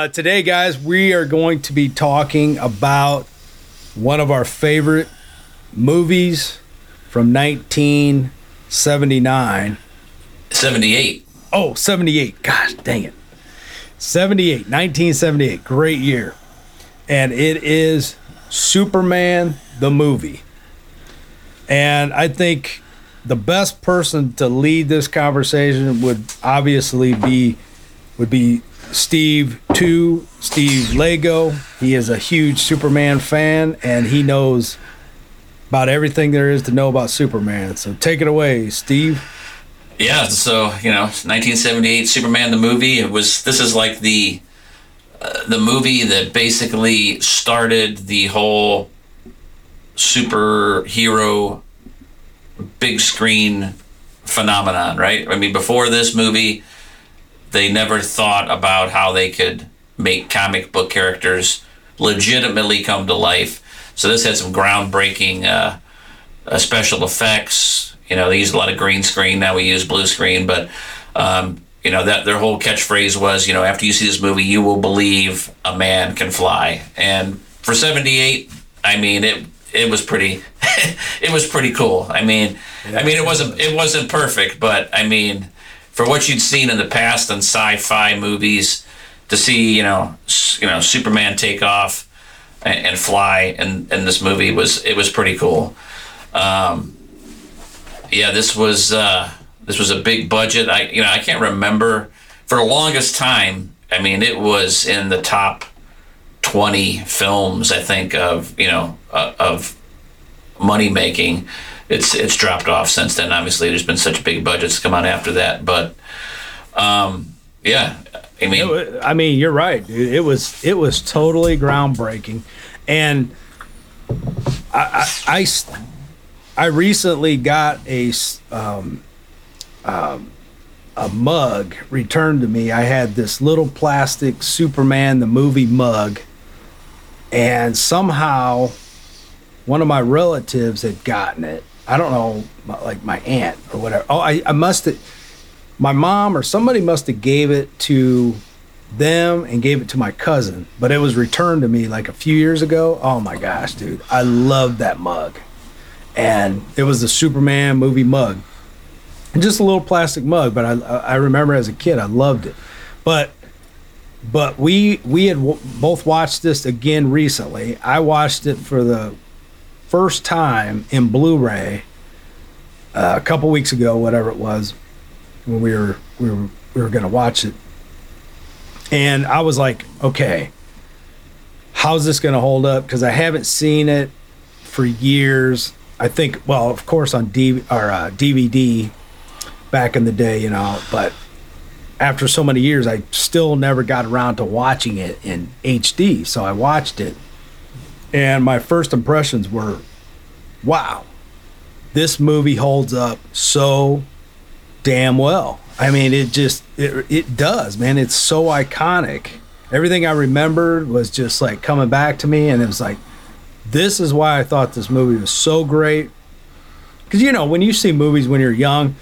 Uh, today, guys, we are going to be talking about one of our favorite movies from 1979. 78. Oh, 78. Gosh, dang it. 78, 1978. Great year. And it is Superman the movie. And I think the best person to lead this conversation would obviously be would be Steve Two, Steve Lago. He is a huge Superman fan and he knows about everything there is to know about Superman. So take it away, Steve. Yeah, so you know, 1978 Superman the movie. It was this is like the uh, the movie that basically started the whole superhero big screen phenomenon, right? I mean, before this movie, they never thought about how they could make comic book characters legitimately come to life. So this had some groundbreaking uh, uh, special effects. You know, they used a lot of green screen. Now we use blue screen, but um, you know that their whole catchphrase was, you know, after you see this movie, you will believe a man can fly. And for '78, I mean, it it was pretty it was pretty cool. I mean, I mean, it wasn't it wasn't perfect, but I mean, for what you'd seen in the past in sci-fi movies, to see you know you know Superman take off and, and fly and in this movie was it was pretty cool. Um, yeah, this was uh, this was a big budget. I you know I can't remember for the longest time. I mean, it was in the top twenty films. I think of you know uh, of money making. It's it's dropped off since then. Obviously, there's been such big budgets come out after that, but um, yeah, I mean, I mean, you're right, dude. It was it was totally groundbreaking, and I I, I, I recently got a um, um, a mug returned to me. I had this little plastic Superman the movie mug, and somehow one of my relatives had gotten it. I don't know, like my aunt or whatever. Oh, I, I must have, my mom or somebody must have gave it to them and gave it to my cousin, but it was returned to me like a few years ago. Oh my gosh, dude. I love that mug. And it was the Superman movie mug. And just a little plastic mug, but I I remember as a kid I loved it. But but we we had w- both watched this again recently. I watched it for the first time in Blu-ray uh, a couple weeks ago, whatever it was, when we were we were we were going to watch it, and I was like, okay, how's this going to hold up? Because I haven't seen it for years. I think, well, of course, on D or uh, DVD back in the day, you know, but after so many years, I still never got around to watching it in HD. So I watched it and my first impressions were, wow, this movie holds up so damn well. I mean, it just it, it does, man. It's so iconic. Everything I remembered was just like coming back to me, and it was like, this is why I thought this movie was so great. Because you know, when you see movies when you're young,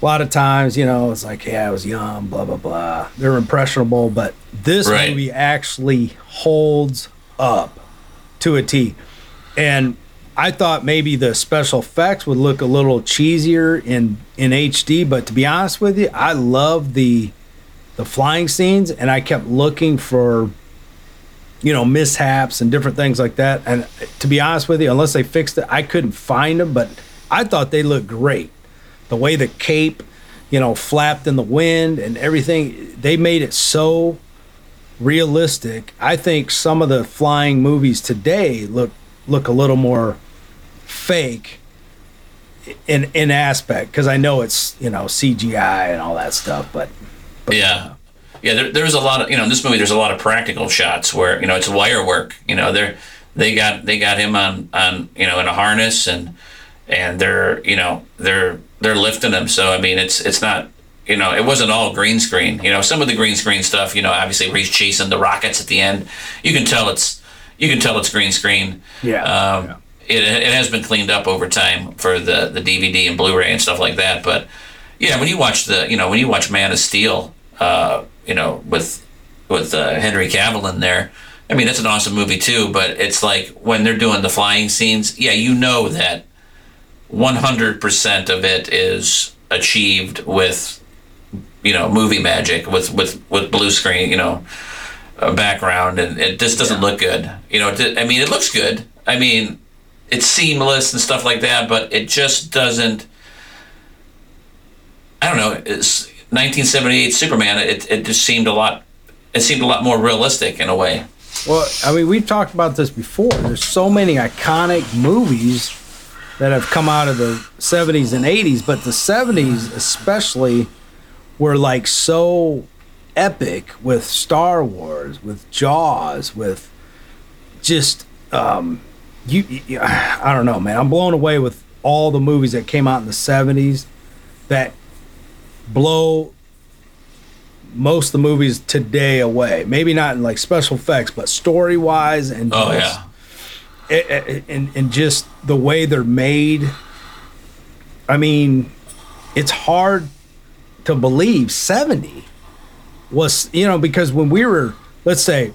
a lot of times, you know, it's like, yeah, I was young, blah blah blah. They're impressionable, but this right. movie actually holds up to a T. And I thought maybe the special effects would look a little cheesier in in HD, but to be honest with you, I love the the flying scenes, and I kept looking for you know mishaps and different things like that. And to be honest with you, unless they fixed it, I couldn't find them. But I thought they looked great. The way the cape, you know, flapped in the wind and everything, they made it so realistic. I think some of the flying movies today look look a little more fake in in aspect because I know it's you know CGI and all that stuff, but, but yeah. Yeah, there, there's a lot of you know in this movie. There's a lot of practical shots where you know it's wire work. You know, they're they got they got him on on you know in a harness and and they're you know they're they're lifting him. So I mean, it's it's not you know, it wasn't all green screen. You know, some of the green screen stuff, you know, obviously where he's chasing the rockets at the end, you can tell it's you can tell it's green screen. Yeah. Um, yeah. It, it has been cleaned up over time for the, the DVD and Blu-ray and stuff like that, but Yeah, when you watch the, you know, when you watch Man of Steel, uh, you know, with with uh, Henry Cavill in there, I mean, that's an awesome movie too. But it's like when they're doing the flying scenes, yeah, you know that 100% of it is achieved with, you know, movie magic with with with blue screen, you know, uh, background, and it just doesn't look good. You know, I mean, it looks good. I mean, it's seamless and stuff like that, but it just doesn't. I don't know. It's 1978 Superman. It it just seemed a lot. It seemed a lot more realistic in a way. Well, I mean, we've talked about this before. There's so many iconic movies that have come out of the 70s and 80s, but the 70s especially were like so epic with Star Wars, with Jaws, with just um, you, you. I don't know, man. I'm blown away with all the movies that came out in the 70s that blow most of the movies today away. Maybe not in like special effects, but story wise and Oh just- yeah, it- it- and and just the way they're made. I mean, it's hard to believe 70 was you know because when we were let's say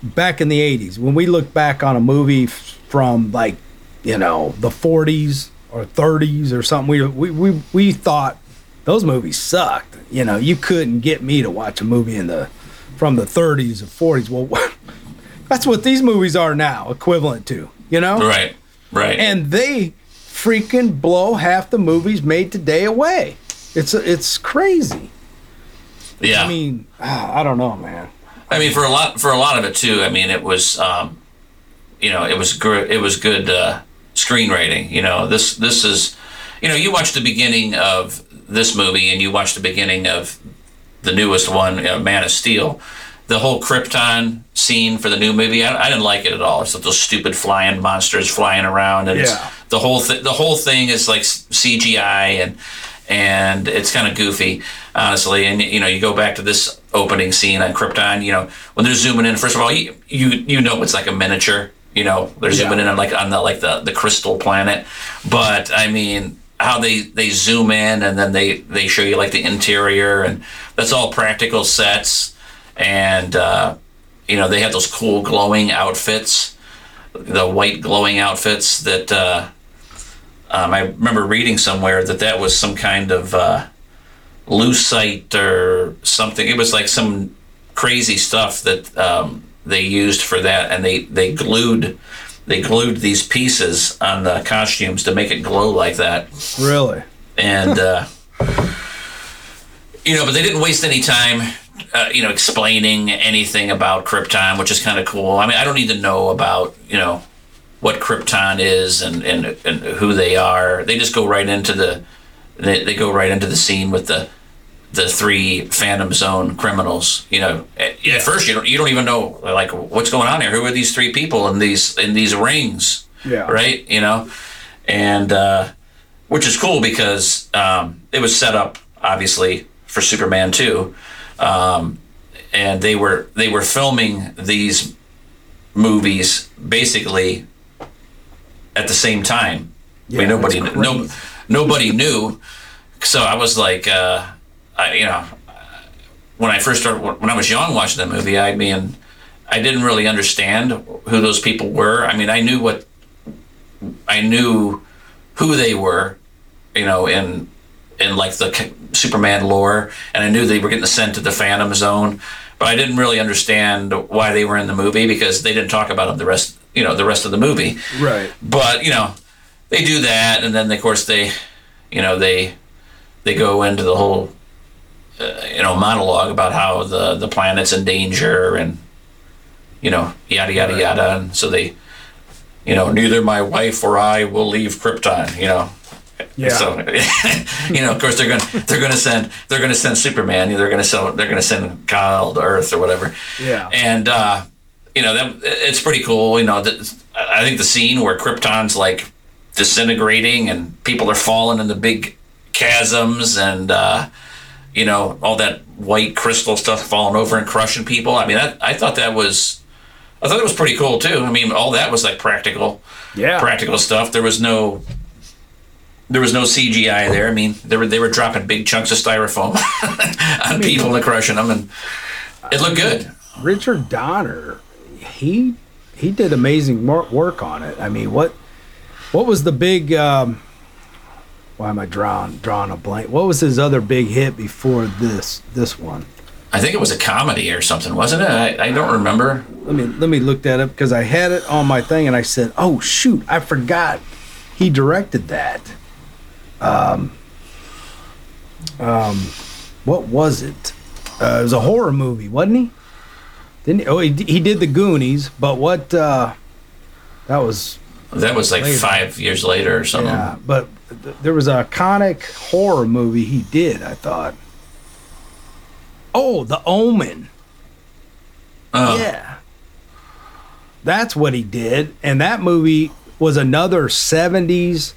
back in the 80s when we look back on a movie from like you know the 40s or 30s or something we we we, we thought those movies sucked. You know you couldn't get me to watch a movie in the from the 30s or 40s well that's what these movies are now equivalent to you know? Right, right. and they freaking blow half the movies made today away it's it's crazy yeah, i mean ah, i don't know man I mean, for a lot for a lot of it too. I mean, it was, um, you know, it was gr- it was good uh, screenwriting. You know, this this is, you know, you watch the beginning of this movie and you watch the beginning of the newest one, you know, Man of Steel. The whole Krypton scene for the new movie, I, I didn't like it at all. It's like those stupid flying monsters flying around, and it's, Yeah. the whole th- the whole thing is like CGI and and it's kind of goofy, honestly. And you know, you go back to this opening scene on Krypton. You know, when they're zooming in, first of all, you you, you know it's like a miniature. You know, they're zooming in on like on the like the the crystal planet. But I mean, how they they zoom in and then they they show you like the interior and that's all practical sets. And uh, you know, they have those cool glowing outfits, the white glowing outfits that. Uh, um, I remember reading somewhere that that was some kind of uh, lucite or something. It was like some crazy stuff that um, they used for that, and they they glued they glued these pieces on the costumes to make it glow like that. really And uh, you know, but they didn't waste any time. Uh, you know, explaining anything about Krypton, which is kind of cool. I mean, I don't need to know about you know what Krypton is and, and and who they are. They just go right into the they, they go right into the scene with the the three Phantom Zone criminals. You know, at, at first you don't you don't even know like what's going on here. Who are these three people in these in these rings? Yeah. Right. You know, and uh, which is cool because um, it was set up obviously for Superman too, um, and they were they were filming these movies basically at the same time. I mean, nobody no, nobody knew, so I was like, uh, I, you know, when I first started when I was young watching the movie, I mean, I didn't really understand who those people were. I mean, I knew what I knew who they were, you know, in in like the Superman lore, and I knew they were getting sent to the Phantom Zone, but I didn't really understand why they were in the movie because they didn't talk about them the rest, you know, the rest of the movie. right But you know, they do that, and then of course they, you know, they they go into the whole, uh, you know, monologue about how the the planet's in danger and, you know, yada yada Right. yada, and so they, you know, neither my wife or I will leave Krypton. You know. yeah So, you know, of course they're gonna they're gonna send they're gonna send Superman. They're gonna send they're gonna send Kyle to Earth or whatever. Yeah. And uh, you know that it's pretty cool. You know, that, I think the scene where Krypton's like disintegrating and people are falling in the big chasms and uh, you know all that white crystal stuff falling over and crushing people. I mean, that, I thought that was I thought it was pretty cool too. I mean, all that was like practical yeah practical stuff. There was no there was no CGI there. I mean, they were they were dropping big chunks of styrofoam on people and crushing them, and it looked good. Richard Donner, he he did amazing work on it. I mean, what what was the big? Um, why am I drawing drawing a blank? What was his other big hit before this this one? I think it was a comedy or something, wasn't it? I, I don't remember. Let me let me look that up because I had it on my thing and I said, "Oh shoot, I forgot he directed that." Um, um, what was it? Uh, it was a horror movie, wasn't he? Didn't? Oh, he, he did the Goonies, but what? Uh, that was That was like Later. five years later or something. yeah, but th- there was a iconic horror movie he did. I thought. Oh, The Omen. Oh, Yeah. That's what he did. And that movie was another 70s,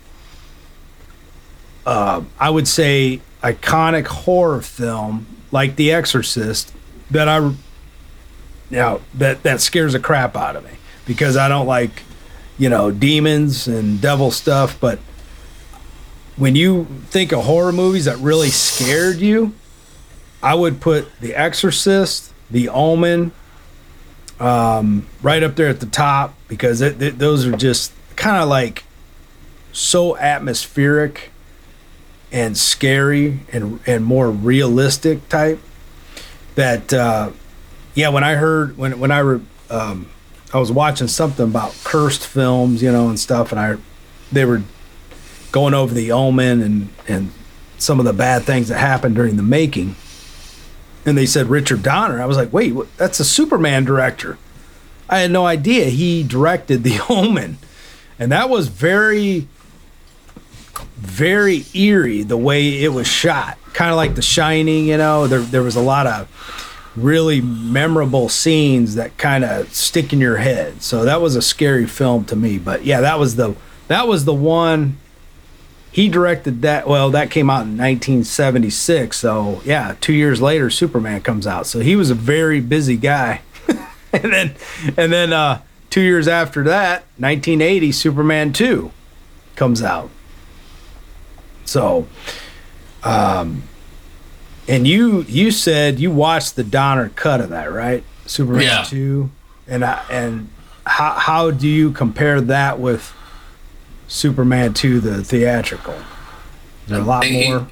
uh, I would say, iconic horror film like The Exorcist that I, know, that, that scares the crap out of me because I don't like, you know, demons and devil stuff. But when you think of horror movies that really scared you, I would put The Exorcist, The Omen, um, right up there at the top because it, it- those are just kind of like so atmospheric and scary and and more realistic type that uh, yeah when I heard when when I re, um, I was watching something about cursed films you know and stuff and I they were going over the omen and and some of the bad things that happened during the making and they said Richard Donner. I was like, wait, what? that's a Superman director. I had no idea he directed The Omen, and that was very, very eerie the way it was shot. Kind of like The Shining, you know. There there was a lot of really memorable scenes that kind of stick in your head. So that was a scary film to me. But yeah, that was the that was the one he directed that well that came out in 1976 so yeah two years later superman comes out so he was a very busy guy and then and then uh two years after that 1980 superman 2 comes out so um and you you said you watched the donner cut of that right superman Yeah. 2 and I, and how how do you compare that with Superman 2, the theatrical. Is there a lot more?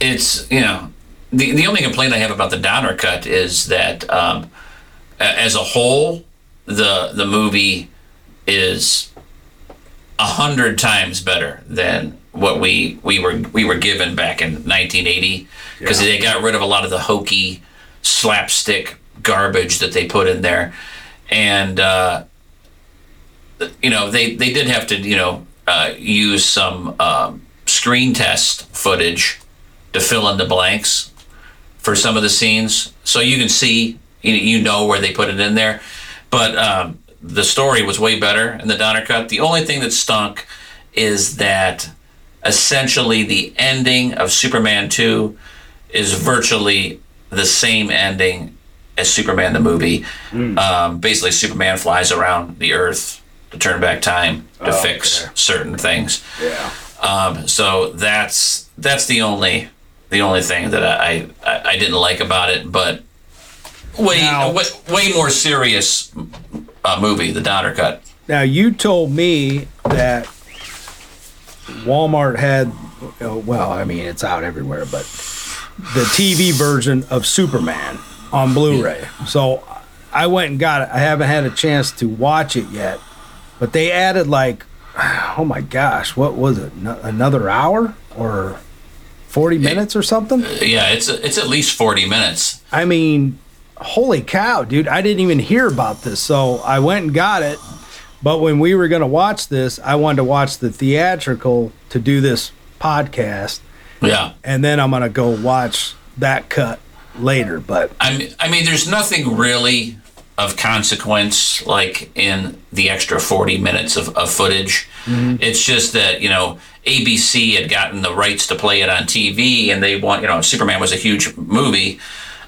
it's you know the the only complaint I have about the Donner cut is that um, as a whole, the the movie is a hundred times better than what we we were we were given back in 1980 because Yeah. they got rid of a lot of the hokey slapstick garbage that they put in there, and uh, you know they they did have to you know uh, use some um, screen test footage to fill in the blanks for some of the scenes, so you can see you, you know where they put it in there. But um, the story was way better in the Donner cut. The only thing that stunk is that essentially the ending of Superman 2 is virtually the same ending as Superman the movie. Um, basically, Superman flies around the Earth to turn back time to Oh, fix okay. certain things. Yeah. Um, so that's that's the only the only thing that I I, I didn't like about it, but way Now- way, way more serious uh, movie, the Donner Cut. Now, you told me that Walmart had, uh, well, I mean, it's out everywhere, but the TV version of Superman on Blu ray. So I went and got it. I haven't had a chance to watch it yet, but they added like, oh my gosh, what was it? No- Another hour or 40 minutes or something? Yeah, it's it's at least forty minutes. I mean, holy cow, dude. I didn't even hear about this. So I went and got it. But when we were going to watch this, I wanted to watch the theatrical to do this podcast. Yeah. And then I'm going to go watch that cut later. But I mean, I mean, there's nothing really of consequence like in the extra 40 minutes of, of footage. It's just that, you know, ABC had gotten the rights to play it on TV and they want, you know, Superman was a huge movie.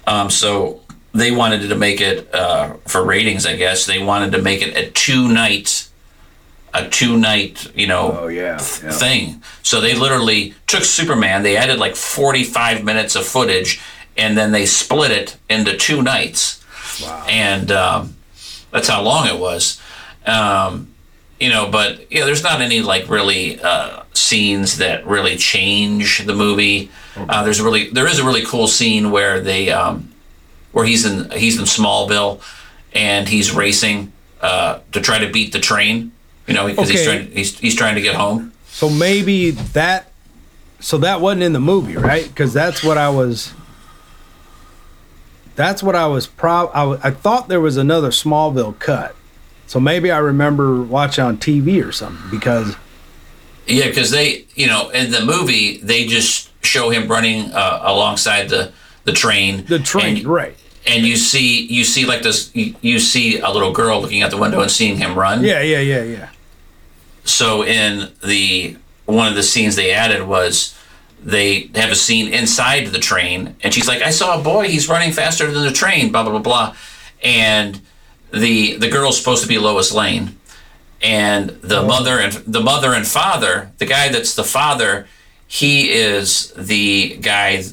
Um, so they wanted to make it uh, for ratings, I guess. They wanted to make it a two night a two night, you know, Oh yeah. yeah. thing. So they literally took Superman, they added like 45 minutes of footage, and then they split it into two nights. Wow. And um, that's how long it was. Um, you know, but yeah, there's not any like really uh, scenes that really change the movie. Uh, there's a really there is a really cool scene where they um, where he's in he's in Smallville and he's racing uh, to try to beat the train. You know, because he's trying he's, he's trying to get home. So maybe that. So that wasn't in the movie, right? Because that's what I was. That's what I was prob. I, I thought there was another Smallville cut. So maybe I remember watching on TV or something because Yeah, because they, you know, in the movie they just show him running uh, alongside the the train. the train, and, right? And you see you see like this. You, see a little girl looking out the window and seeing him run. Yeah, yeah, yeah, yeah. So in the one of the scenes they added was they have a scene inside the train, and she's like, "I saw a boy. He's running faster than the train." Blah blah blah blah, and the the girl's supposed to be Lois Lane, and the mother and the mother and father, the guy that's the father, he is the guy,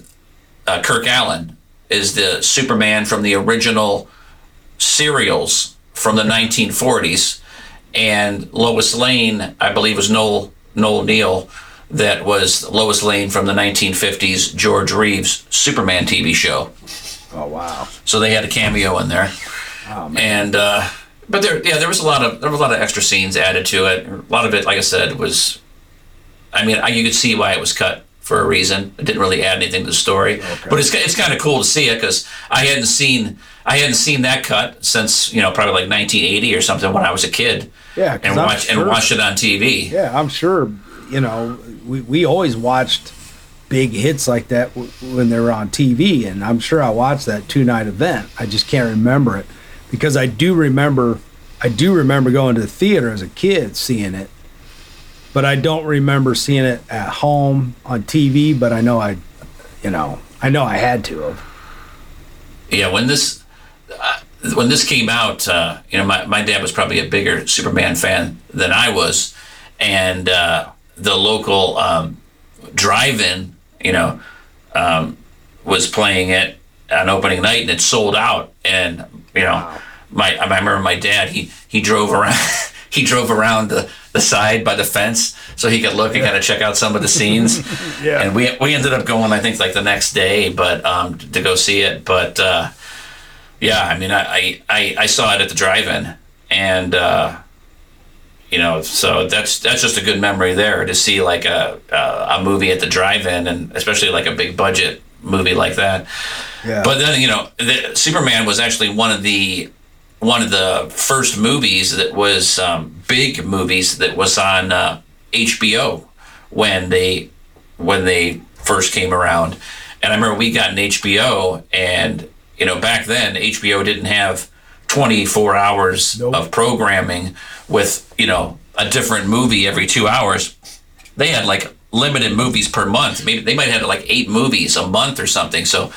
uh, Kirk Alyn, is the Superman from the original serials from the 1940s, and Lois Lane, I believe, was Noel Noel Neill, that was Lois Lane from the 1950s George Reeves Superman TV show. Oh wow. So they had a cameo in there, Oh man. and uh, but there, yeah, there was a lot of there was a lot of extra scenes added to it. A lot of it, like I said, was, I mean, I, you could see why it was cut for a reason. It didn't really add anything to the story, but it's it's kind of cool to see it because I hadn't seen I hadn't seen that cut since you know probably like 1980 or something when I was a kid, Yeah, and I'm watched sure- and watched it on TV. Yeah, I'm sure. You know, we we always watched big hits like that w- when they were on TV, and I'm sure I watched that two night event. I just can't remember it because I do remember. I do remember going to the theater as a kid seeing it, but I don't remember seeing it at home on TV. But I know I, you know, I know I had to have. yeah when this uh, when this came out uh, you know my, my dad was probably a bigger superman fan than i was and uh, the local um, drive-in you know um, was playing it on opening night and it sold out and you know my i remember my dad he he drove around he drove around the, the side by the fence so he could look and kind of check out some of the scenes Yeah. and we we ended up going I think like the next day, but um, to go see it. But uh, yeah, I mean, I, I I I saw it at the drive-in, and uh, you know, so that's that's just a good memory there to see like a a, a movie at the drive-in, and especially like a big budget movie like that. Yeah. But then you know, the, Superman was actually one of the one of the first movies that was um, big movies that was on uh, HBO when they when they first came around. And I remember we got an HBO, and you know back then HBO didn't have 24 hours Nope. of programming with you know a different movie every two hours. They had like limited movies per month. Maybe they might have like eight movies a month or something. So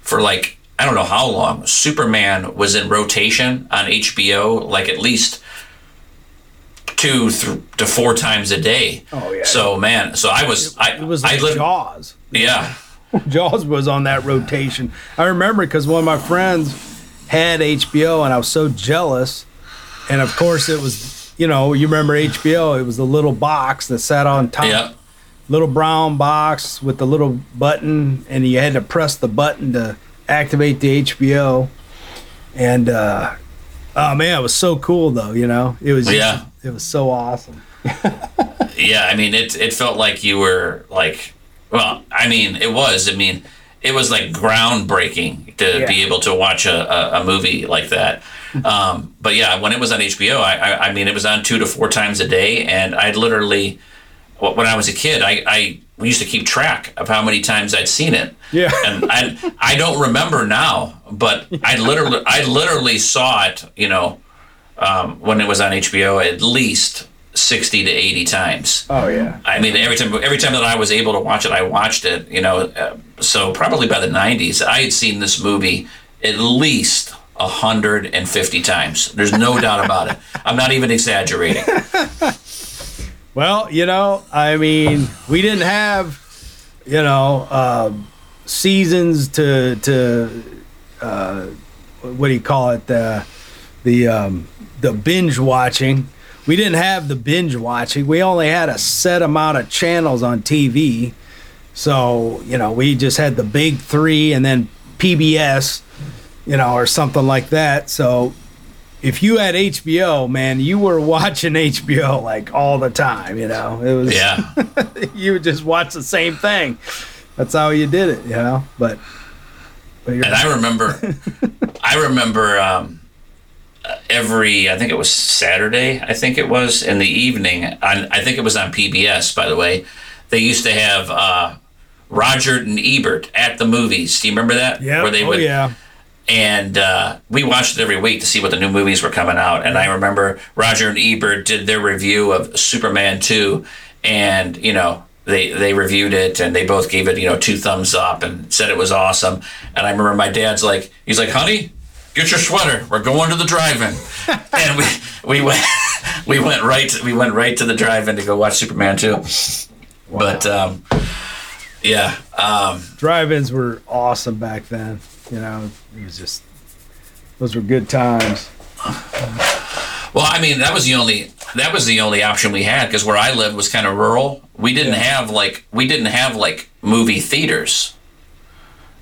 for like I don't know how long, Superman was in rotation on HBO, like at least two th- to four times a day. Oh, yeah. So man, so I was I it was I like lit- Jaws. yeah Jaws was on that rotation. I remember because one of my friends had HBO, and I was so jealous. And of course, it was you know you remember HBO? It was the little box that sat on top, yeah little brown box with the little button, and you had to press the button to activate the HBO. And uh, oh man, it was so cool though. You know, it was just- Yeah. it was so awesome. yeah. I mean it it felt like you were like well I mean it was I mean it was like groundbreaking to Yeah. be able to watch a, a, a movie like that. Um, but yeah, when it was on HBO, I, I, I mean, it was on two to four times a day, and I'd literally, when I was a kid, I, I used to keep track of how many times I'd seen it. Yeah. and I I don't remember now, but I literally I literally saw it, you know, um, when it was on HBO at least sixty to eighty times. Oh yeah. I mean, every time every time that I was able to watch it, I watched it. You know, uh, so probably by the '90s, I had seen this movie at least hundred and fifty times. There's no doubt about it. I'm not even exaggerating. Well, you know, I mean, we didn't have, you know, um, seasons to to uh, what do you call it the the um, the binge watching. We didn't have the binge watching. We only had a set amount of channels on TV. So, you know, we just had the big 3 and then PBS, you know, or something like that. So, if you had HBO, man, you were watching HBO like all the time. You know, it was Yeah. you would just watch the same thing. That's how you did it. You know, but, but you're, And I remember, I remember um, every, I think it was Saturday, I think it was in the evening. On, I think it was on PBS, by the way. They used to have uh, Roger and Ebert at the movies. Do you remember that? yeah, Where they oh would, yeah, and uh, we watched it every week to see what the new movies were coming out. And I remember Roger and Ebert did their review of Superman two, and you know they they reviewed it and they both gave it you know two thumbs up and said it was awesome. And I remember my dad's like he's like, honey. Get your sweater. We're going to the drive-in, and we we went we went right to, we went right to the drive-in to go watch Superman two. But um, yeah, um, drive-ins were awesome back then. You know, it was just those were good times. Well, I mean, that was the only that was the only option we had because where I lived was kind of rural. We didn't Yeah. have like we didn't have like movie theaters.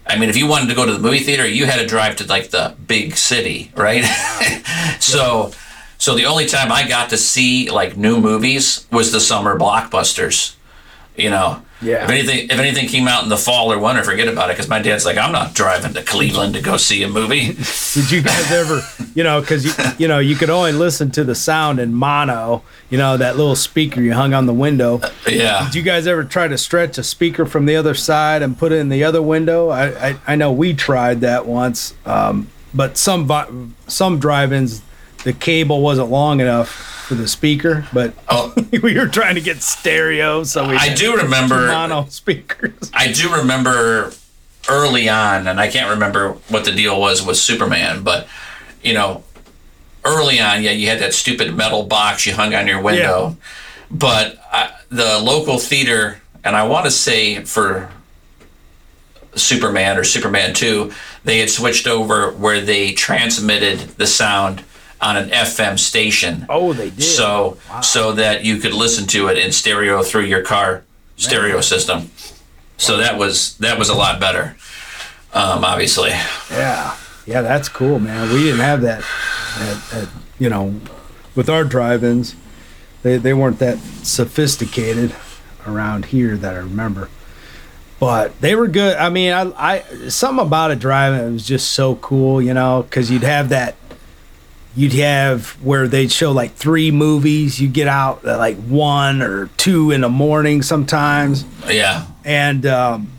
I mean, if you wanted to go to the movie theater, you had to drive to like the big city, right? so, so the only time I got to see like new movies was the summer blockbusters. You know, Yeah. If anything, if anything came out in the fall or winter, forget about it because my dad's like, I'm not driving to Cleveland to go see a movie. Did you guys ever, you know, because you, you know, you could only listen to the sound in mono, you know, that little speaker you hung on the window. yeah. Did you guys ever try to stretch a speaker from the other side and put it in the other window? I, I, I know we tried that once, um, but some some drive-ins, the cable wasn't long enough for the speaker, but Oh, we were trying to get stereo, so we I do remember. mono speakers. I do remember early on, and I can't remember what the deal was with Superman, but you know, early on, yeah, you had that stupid metal box you hung on your window. But uh, the local theater, and I want to say for Superman or Superman 2, they had switched over where they transmitted the sound on an FM station. Oh, they did. So so that you could listen to it in stereo through your car stereo system. So that was that was a lot better. Um, obviously. Yeah, yeah, that's cool, man. We didn't have that, that, that you know, with our drive-ins, they they weren't that sophisticated around here that I remember. But they were good. I mean, I, I something about a drive-in was just so cool, you know, because you'd have that. You'd have where they'd show like three movies. You get out at like one or two in the morning sometimes Yeah. and um,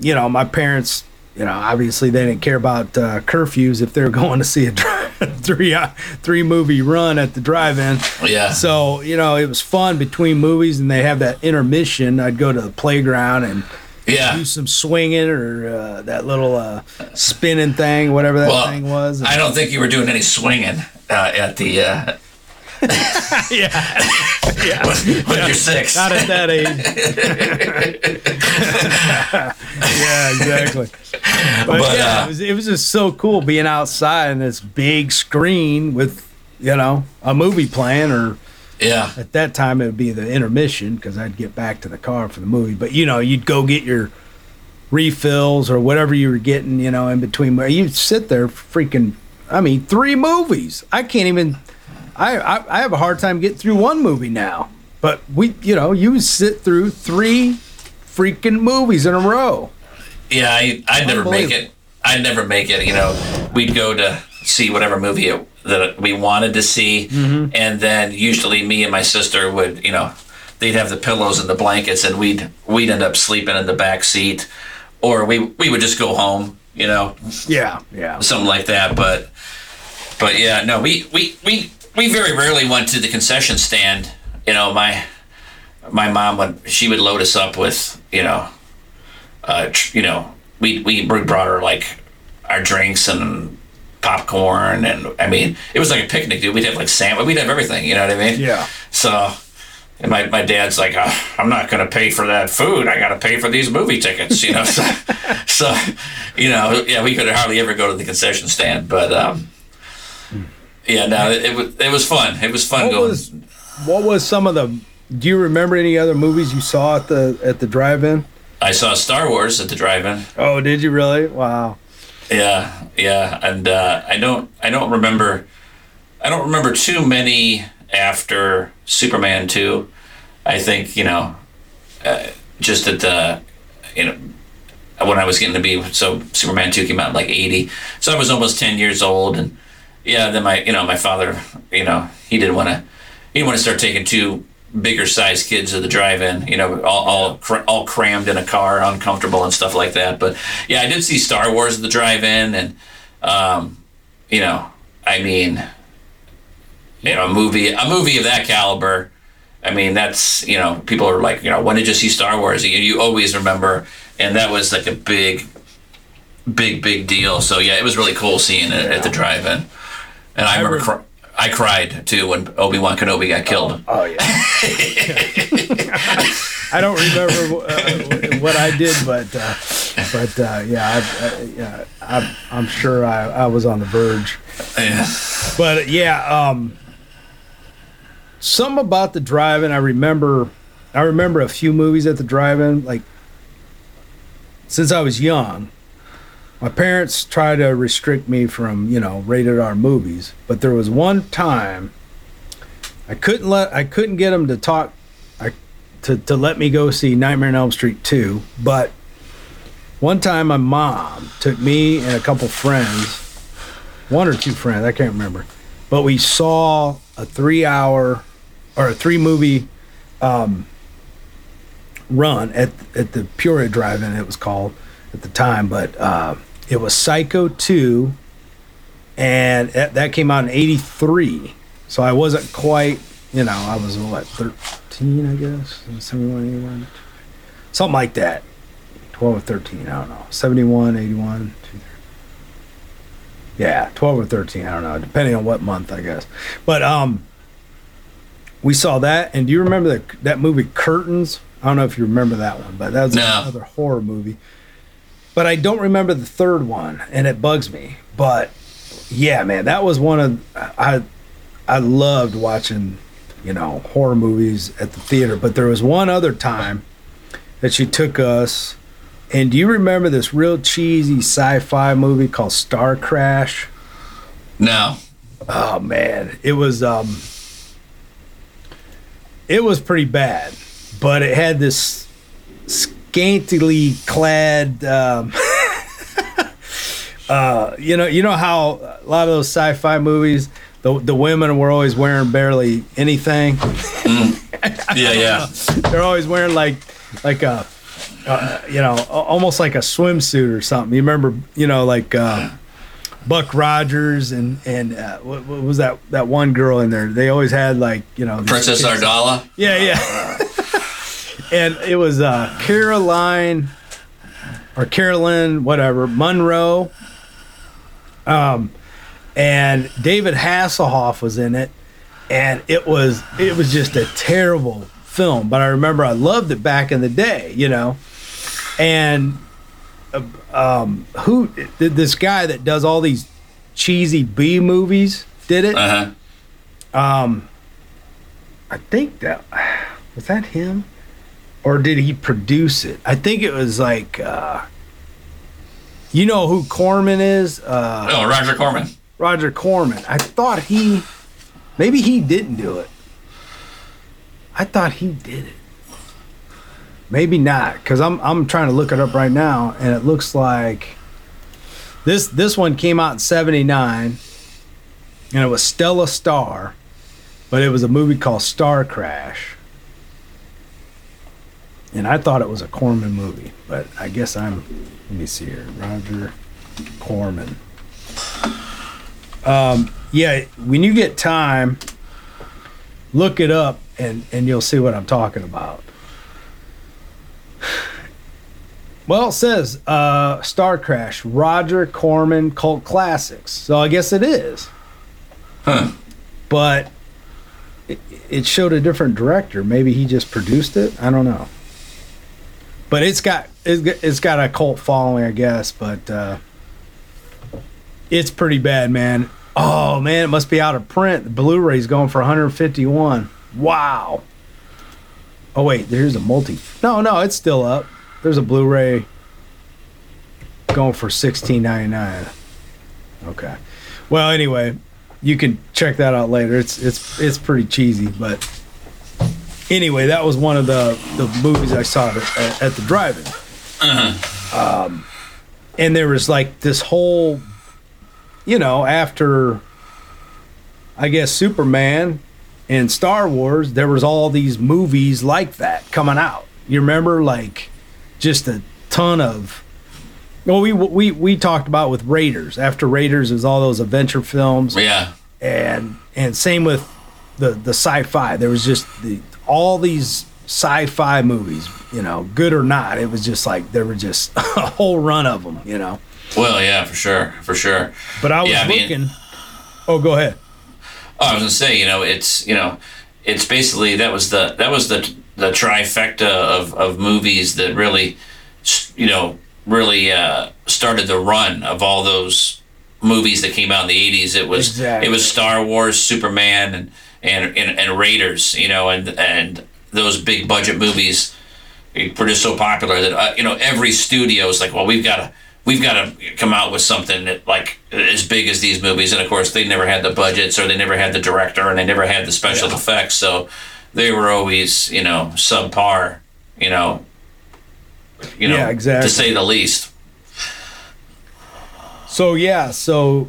you know my parents you know obviously they didn't care about uh, curfews if they were going to see a three uh, three movie run at the drive-in Yeah. so you know it was fun between movies and they have that intermission i'd go to the playground and Yeah. do some swinging or uh, that little uh, spinning thing whatever that Well, thing was I don't think you were doing any swinging uh, at the uh, yeah yeah when, when you're six. not at that age yeah exactly but, But, yeah uh, it, was, it was just so cool being outside in this big screen with you know a movie playing or Yeah. at that time it would be the intermission because i'd get back to the car for the movie but you know you'd go get your refills or whatever you were getting you know in between you'd sit there freaking i mean three movies i can't even I, I i have a hard time getting through one movie now but we you know you sit through three freaking movies in a row Yeah, I, I'd never make it. I'd never make it. You know, we'd go to see whatever movie it, that we wanted to see, Mm-hmm. and then usually me and my sister would, you know, they'd have the pillows and the blankets, and we'd we'd end up sleeping in the back seat, or we we would just go home. You know, yeah yeah something like that. But but yeah, no, we we we we very rarely went to the concession stand. You know, my my mom would she would load us up with you know, uh, tr- you know, we we brought her like our drinks and popcorn and I mean it was like a picnic, dude. We'd have like sandwich, we'd have everything. You know what I mean? Yeah. So and my, my dad's like, oh, I'm not going to pay for that food. I got to pay for these movie tickets, you know. so, so, you know, yeah, we could hardly ever go to the concession stand, but um, yeah, no, it, it was it was fun. It was fun What going. was what was some of the? Do you remember any other movies you saw at the at the drive-in? I saw Star Wars at the drive-in. Oh, did you really? Wow. Yeah, yeah, and uh, I don't I don't remember I don't remember too many after Superman two. I think you know, uh, just at the you know when I was getting to be so Superman two came out like eighty, so I was almost ten years old, and yeah, then my you know my father you know he didn't want to he didn't want to start taking two bigger sized kids to the drive-in you know all all, cr- all crammed in a car uncomfortable and stuff like that but yeah i did see star wars at the drive-in and um, you know i mean you know a movie a movie of that caliber i mean that's you know people are like you know when did you see star wars you, you always remember and that was like a big big big deal so yeah it was really cool seeing it at the drive-in and i, I remember re- cr- I cried too when Obi Wan Kenobi got killed. Oh yeah. I don't remember uh, what I did, but uh, but uh, yeah, I, I, yeah, I'm, I'm sure I, I was on the verge. Yeah. But yeah, um, some about the drive-in. I remember, I remember a few movies at the drive-in. Like since I was young, my parents tried to restrict me from you know rated R movies. But there was one time I couldn't let I couldn't get them to talk, I to to let me go see Nightmare on Elm Street two. But one time my mom took me and a couple friends one or two friends, I can't remember. But we saw a three hour or a three movie um, run at at the Peoria Drive In, it was called at the time. But uh, it was Psycho 2, and that that came out in 83. So I wasn't quite, you know, I was what, 13, I guess? 71, 81, something like that. 12 or 13, I don't know. 71, 81, yeah, 12 or 13, I don't know, depending on what month, I guess. But um we saw that and do you remember that that movie Curtains? I don't know if you remember that one, but that was No. another horror movie. But I don't remember the third one and it bugs me. But yeah, man, that was one of I I loved watching, you know, horror movies at the theater, but there was one other time that she took us and do you remember this real cheesy sci-fi movie called Star Crash? No. Oh man, it was um it was pretty bad, but it had this scantily clad um uh you know, you know how a lot of those sci-fi movies the, the women were always wearing barely anything. Yeah, yeah. They're always wearing like like a uh, you know, almost like a swimsuit or something. You remember, you know, like uh, Buck Rogers and and uh, what, what was that that one girl in there? They always had like you know Princess Ardala. Yeah, yeah. and it was uh, Caroline or Carolyn, whatever Munro. Um, and David Hasselhoff was in it, and it was it was just a terrible film. But I remember I loved it back in the day, you know. And um, who did this guy that does all these cheesy B movies did it? Uh huh. Um, I think that was that him, or did he produce it? I think it was like, uh, you know who Corman is? Uh, Oh, Roger Corman. Roger Corman. I thought he, maybe he didn't do it. I thought he did it. Maybe not, because I'm I'm trying to look it up right now, and it looks like this this one came out in '79, and it was Stella Star, but it was a movie called Star Crash, and I thought it was a Corman movie, but I guess I'm. Let me see here, Roger Corman. Um, yeah, when you get time, look it up and and you'll see what I'm talking about. Well, it says uh, Star Crash, Roger Corman cult classics. So I guess it is. Huh. But it, it showed a different director. Maybe he just produced it. I don't know. But it's got it's got- a cult following, I guess. But uh, it's pretty bad, man. Oh man, it must be out of print. The Blu-ray's going for 151. Wow. Oh wait, there's a multi. No, no, it's still up. There's a Blu-ray going for 16.99. Okay. Well, anyway, you can check that out later. It's it's it's pretty cheesy, but anyway, that was one of the the movies I saw at, at the drive-in. Um, and there was like this whole, you know, after I guess Superman and Star Wars, there was all these movies like that coming out. You remember, like, just a ton of. Well, we we we talked about with Raiders. After Raiders, is all those adventure films Yeah. and and same with the the sci-fi. There was just the all these sci-fi movies, you know, good or not. It was just like there were just a whole run of them, you know. Well, yeah, for sure, for sure. But I was Yeah, I mean- looking. oh, go ahead. Oh, I was gonna say, you know, it's you know, it's basically that was the that was the the trifecta of of movies that really, you know, really uh, started the run of all those movies that came out in the eighties. It was Exactly. it was Star Wars, Superman, and and and, and Raiders, you know, and and those big budget movies were just so popular that uh, you know every studio is like, well, we've got to we've got to come out with something that like as big as these movies. And of course, they never had the budgets, or they never had the director, and they never had the special effects, so they were always you know subpar, you know, you know, Yeah, exactly. to say the least. So yeah, so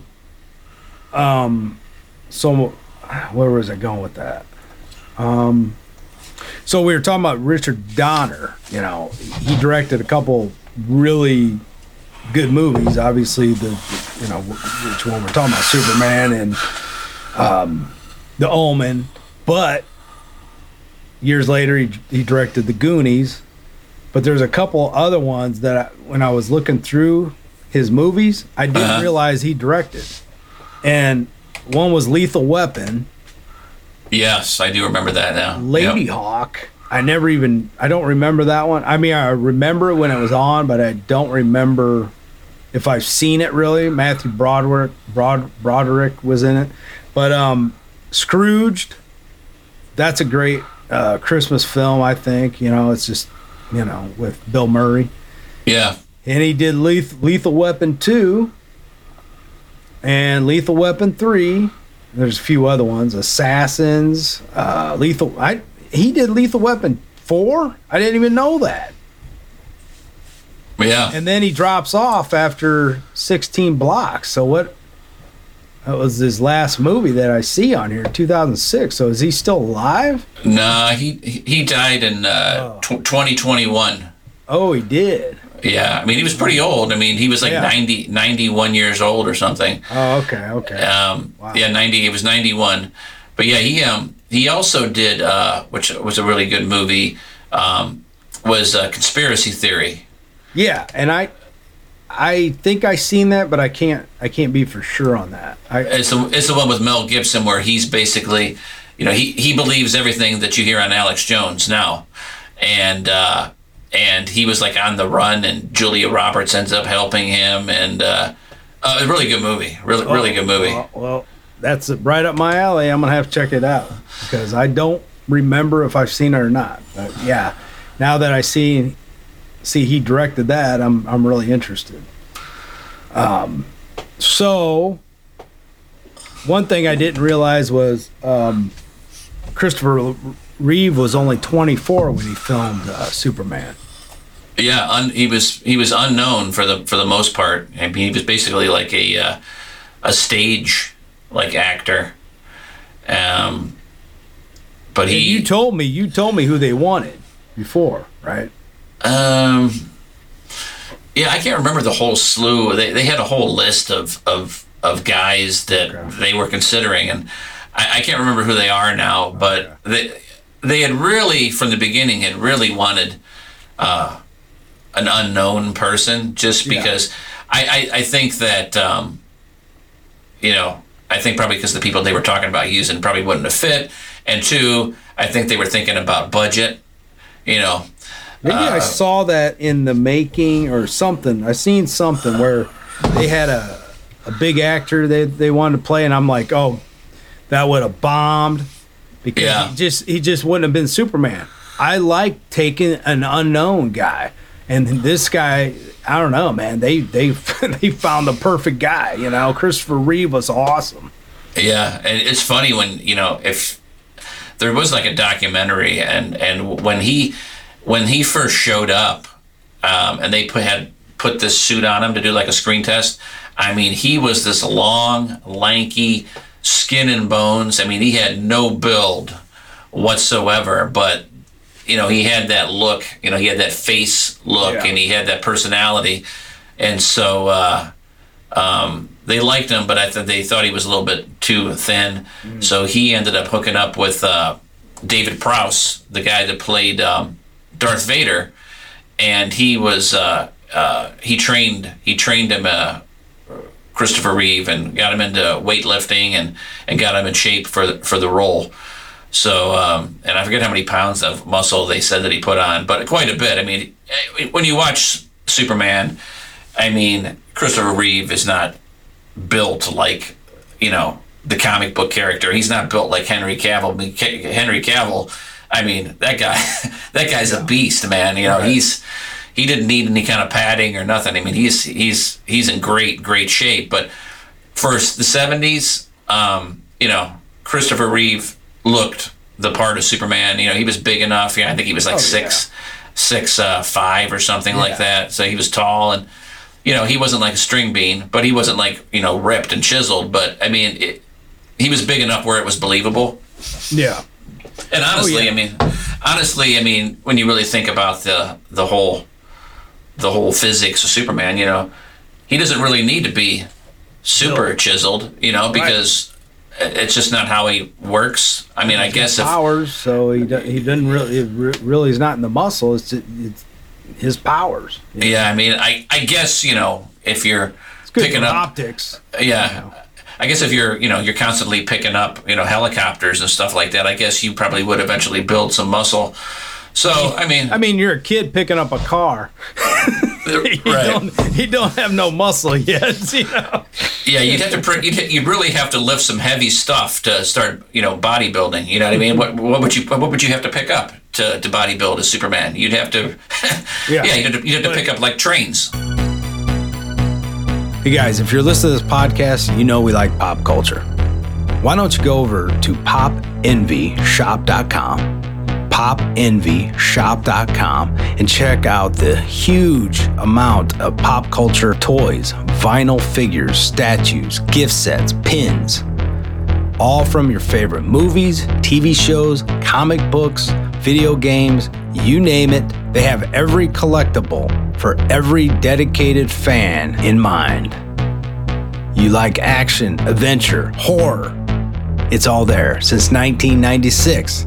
um so where was I going with that? Um so we were talking about Richard Donner, you know, he directed a couple really good movies, obviously the you know which one we're talking about Superman and um The Omen, but years later he, he directed The Goonies, but there's a couple other ones that I, when I was looking through his movies, I didn't Uh-huh. realize he directed. And one was Lethal Weapon, Yes, I do remember that now. Lady Yep. Hawk. I never even I don't remember that one. I mean, I remember it when it was on, but I don't remember if I've seen it really. Matthew Broderick Broad Broderick was in it. But um Scrooged that's a great uh, Christmas film, I think. You know, it's just, you know, with Bill Murray. Yeah. And he did Lethal, Lethal Weapon 2 and Lethal Weapon 3. There's a few other ones, Assassins, uh, Lethal. I he did Lethal Weapon 4? I didn't even know that. Yeah. And then he drops off after 16 blocks. So what that was his last movie that I see on here, 2006. So is he still alive? Nah, he he died in uh, tw 2021. Oh, he did. Yeah, I mean he was pretty old. I mean he was like Yeah. ninety, ninety-one 90, 91 years old or something. Oh, okay, okay. Um, Wow. Yeah, 90. He was 91. But yeah, he um he also did uh, which was a really good movie. Um, was uh, Conspiracy Theory. Yeah, and I I think I seen that, but I can't I can't be for sure on that. I It's the, it's the one with Mel Gibson where he's basically, you know, he, he believes everything that you hear on Alex Jones now, and uh, and he was like on the run, and Julia Roberts ends up helping him, and uh, uh, a really good movie, really really good movie. Well, well, that's right up my alley. I'm gonna have to check it out because I don't remember if I've seen it or not. But yeah, now that I see see he directed that, I'm I'm really interested. Um, so one thing I didn't realize was um, Christopher Reeve was only 24 when he filmed uh, Superman. Yeah, un, he was he was unknown for the for the most part. I mean, he was basically like a uh, a stage like actor. Um, but And he you told me you told me who they wanted before, right? Um, yeah, I can't remember the whole slew. They, they had a whole list of, of, of guys that Okay. they were considering, and I, I can't remember who they are now. But they they had really from the beginning had really wanted uh, an unknown person, just Yeah. because I, I, I think that um, you know I think probably because the people they were talking about using probably wouldn't have fit, and two, I think they were thinking about budget. You know, Maybe I Uh, saw that in the making or something. I seen something where they had a a big actor they they wanted to play, and I'm like, oh, that would have bombed because Yeah. he just he just wouldn't have been Superman. I like taking an unknown guy, and this guy, I don't know, man. They they they found the perfect guy. You know, Christopher Reeve was awesome. Yeah, and it's funny when you know if there was like a documentary, and and when he when he first showed up, um, and they put had put this suit on him to do like a screen test. I mean, he was this long, lanky, skin and bones. I mean, he had no build whatsoever, but you know, he had that look. You know, he had that face look, Yeah. and he had that personality, and so. Uh, um, they liked him, but I thought they thought he was a little bit too thin. So he ended up hooking up with uh, David Prowse, the guy that played um, Darth Vader, and he was uh, uh, he trained he trained him uh, Christopher Reeve and got him into weightlifting and and got him in shape for the, for the role. So um, and I forget how many pounds of muscle they said that he put on, but quite a bit. I mean, eh, when you watch Superman, I mean Christopher Reeve is not built like you know the comic book character. He's not built like Henry Cavill. I mean, Henry Cavill, I mean that guy, that guy's a beast, man. You know Right. he's he didn't need any kind of padding or nothing. I mean he's he's he's in great great shape. But for the seventies, um, you know Christopher Reeve looked the part of Superman. You know he was big enough. Yeah, I think he was like Oh, six six uh, five or something Yeah. like that. So he was tall and you know, he wasn't like a string bean, but he wasn't like, you know, ripped and chiseled. But I mean, it, he was big enough where it was believable. Yeah, And honestly, yeah. I mean, honestly, I mean, when you really think about the the whole the whole physics of Superman, you know, he doesn't really need to be super No. chiseled, you know, because it's just not how he works. I mean, I guess if powers. So he do, he doesn't really really is not in the muscle. It's it's his powers. yeah, I mean, I I guess you know if you're It's good picking up optics. yeah i guess if you're you know you're constantly picking up you know helicopters and stuff like that i guess you probably would eventually build some muscle so i mean I mean, you're a kid picking up a car. You right don't, you don't have no muscle yet. You know. yeah you'd have to pre- you'd, you'd really have to lift some heavy stuff to start you know bodybuilding you know what i mean what, what would you what would you have to pick up to, to bodybuild as superman you'd have to Yeah. yeah, you'd, have to, you'd have to But- pick up like trains Hey guys, if you're listening to this podcast, you know we like pop culture. Why don't you go over to popenvyshop.com, popenvyshop.com, and check out the huge amount of pop culture toys, vinyl figures, statues, gift sets, pins, all from your favorite movies, TV shows, comic books, video games, you name it. They have every collectible for every dedicated fan in mind. You like action, adventure, horror. It's all there since 1996.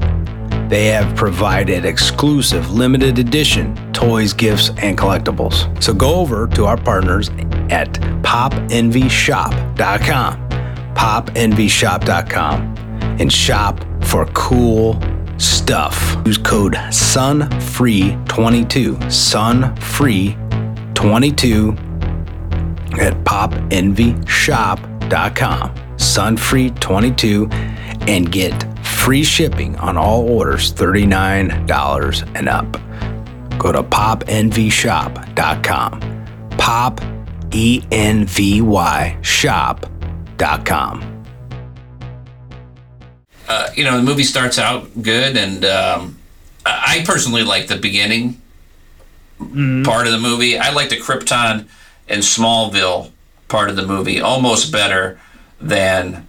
They have provided exclusive limited edition toys, gifts, and collectibles. So go over to our partners at popenvyshop.com, popenvyshop.com, and shop for cool stuff. Use code SUNFREE22, SUNFREE22 at popenvyshop.com, sunfree22, and get free shipping on all orders $39 and up. Go to popenvyshop.com, pop, E N V Y, shop.com. uh, you know, the movie starts out good, and um, I I personally like the beginning part of the movie. I like the Krypton and Smallville part of the movie almost better than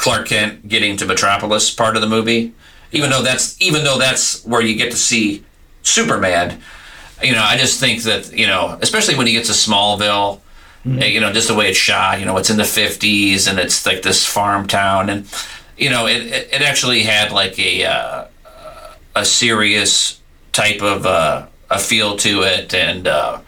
Clark Kent getting to Metropolis part of the movie. Even though that's even though that's where you get to see Superman. You know, I just think that you know, especially when he gets to Smallville, eh, you know, just the way it's shot. You know, it's in the '50s and it's like this farm town, and you know, it it, it actually had like a uh, a serious type of uh, a feel to it, and uh,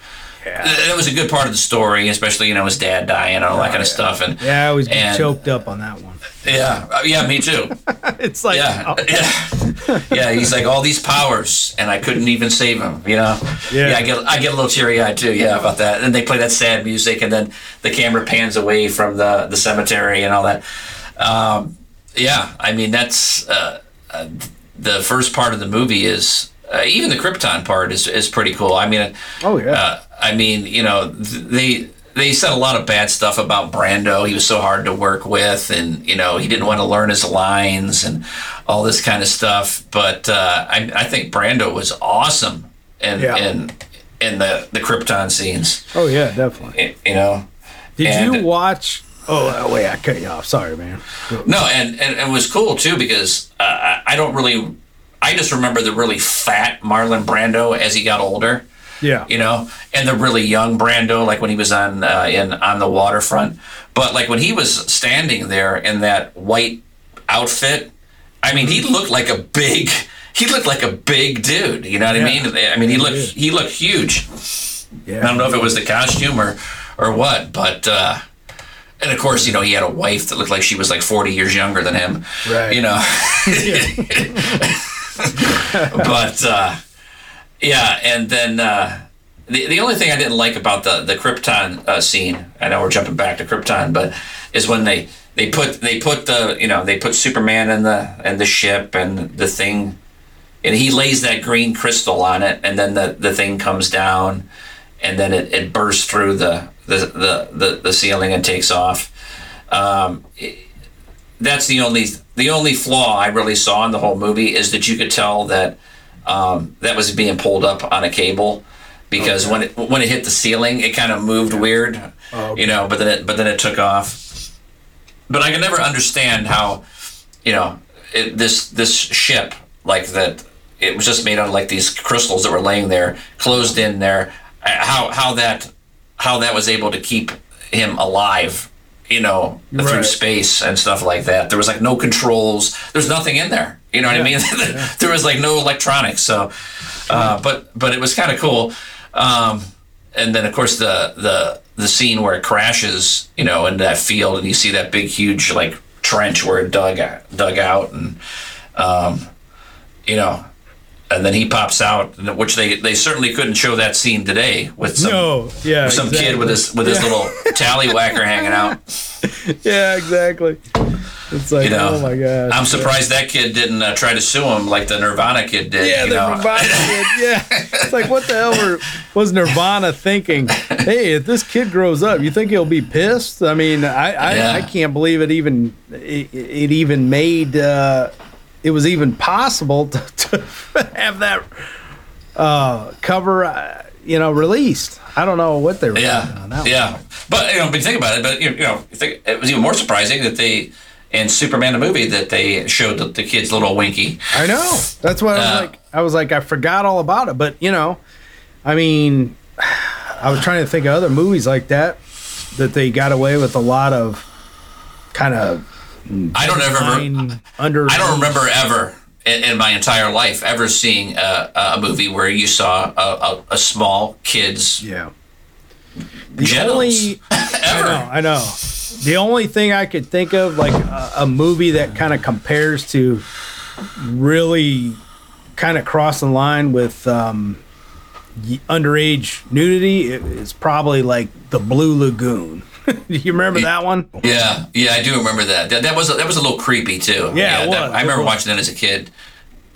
it was a good part of the story, especially you know his dad dying and all that kind of stuff, and Yeah, I always get And- choked up on that one. Yeah, uh, yeah, me too. It's like, Yeah, oh, yeah, yeah. He's like all these powers, and I couldn't even save him. You know. Yeah. I get I get a little teary eyed too. Yeah, about that. And they play that sad music, and then the camera pans away from the the cemetery and all that. Um, yeah, I mean that's uh, uh, the first part of the movie is uh, even the Krypton part is is pretty cool. I mean, Oh, yeah. uh, I mean, you know, th- they they said a lot of bad stuff about Brando. He was so hard to work with, and you know, he didn't want to learn his lines and all this kind of stuff. But uh, I, I think Brando was awesome in Yeah. in in the the Krypton scenes. oh yeah, definitely. You know. Did And- you watch? Oh uh, wait, I cut you off. Sorry, man. No, and, and it was cool too because uh, I don't really, I just remember the really fat Marlon Brando as he got older, Yeah. you know, and the really young Brando, like when he was on uh, in on the waterfront. But like when he was standing there in that white outfit, I mean, he looked like a big, he looked like a big dude. You know what I mean? I mean, he looked he looked huge. Yeah. I don't know if it was the costume or or what, but uh, and of course, you know, he had a wife that looked like she was like forty years younger than him. Right. You know. but uh, yeah, and then uh, the the only thing I didn't like about the the Krypton uh, scene, I know we're jumping back to Krypton, but is when they they put they put the you know they put Superman in the in the ship and the thing and he lays that green crystal on it and then the, the thing comes down and then it, it bursts through the the, the, the, the ceiling and takes off. Um, it- that's the only the only flaw I really saw in the whole movie is that you could tell that um, that was being pulled up on a cable because when it when it hit the ceiling it kind of moved weird Oh, okay. you know but then it but then it took off but I can never understand how you know it, this this ship like that it was just made out of like these crystals that were laying there closed in there uh, how how that how that was able to keep him alive you know through space and stuff like that. There was like no controls. There's nothing in there. You know what i mean? There was like no electronics. So uh, but but it was kind of cool. Um, and then of course the the the scene where it crashes you know in that field and you see that big huge like trench where it dug dug out and um, you know and then he pops out which they they certainly couldn't show that scene today with some no. Yeah. with some kid with his with his Yeah. little tallywhacker hanging out Yeah, exactly. It's like, you know oh my gosh. i'm surprised that kid didn't uh, try to sue him like the nirvana kid did Yeah, the know Nirvana kid. Yeah, it's like what the hell were, was Nirvana thinking? Hey, if this kid grows up, you think he'll be pissed? I mean, I I, Yeah. I can't believe it even it, it even made uh, it was even possible to, to have that uh, cover uh, you know released. I don't know what they were doing Yeah, on that. yeah. But you know, but you think about it. But you you know, you think it was even more surprising that they in Superman the movie that they showed the, the kid's little winky. I know. That's what I was Uh, like. I was like, I forgot all about it. But you know, I mean, I was trying to think of other movies like that that they got away with a lot of kind of I don't ever. under. I don't remember ever in, in my entire life ever seeing a, a movie where you saw a, a, a small kid's Yeah. The genitals. only I know, I know. The only thing I could think of, like a, a movie that kind of compares to really kind of crossing the line with um, y- underage nudity, i- is probably like The Blue Lagoon. you remember that one? Yeah, yeah, I do remember that. That, that was a, that was a little creepy too. Yeah, it that- I remember watching that as a kid.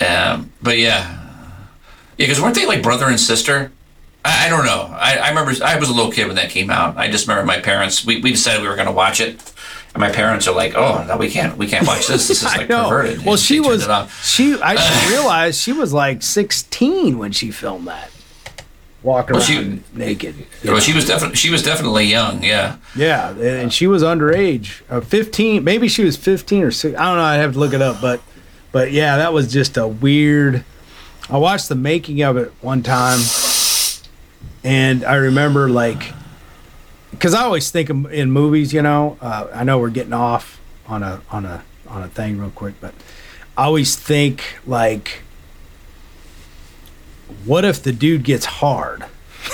Um, but yeah, yeah, because weren't they like brother and sister? I, I don't know. I, I remember I was a little kid when that came out. I just remember my parents. We, we decided we were going to watch it, and my parents are like, "Oh no, we can't. We can't watch this. This is like perverted." Well, And she was she. I didn't she was like 16 when she filmed that. Walking Well, around she- naked. Well, she was definitely she was definitely young. Yeah. Yeah, and she was underage, uh, fifteen. Maybe she was fifteen or six. I don't know. I have to look it up, but but yeah, that was just a weird. I watched the making of it one time, and I remember like, because I always think in movies, you know. Uh, I know we're getting off on a on a on a thing real quick, but I always think like, what if the dude gets hard?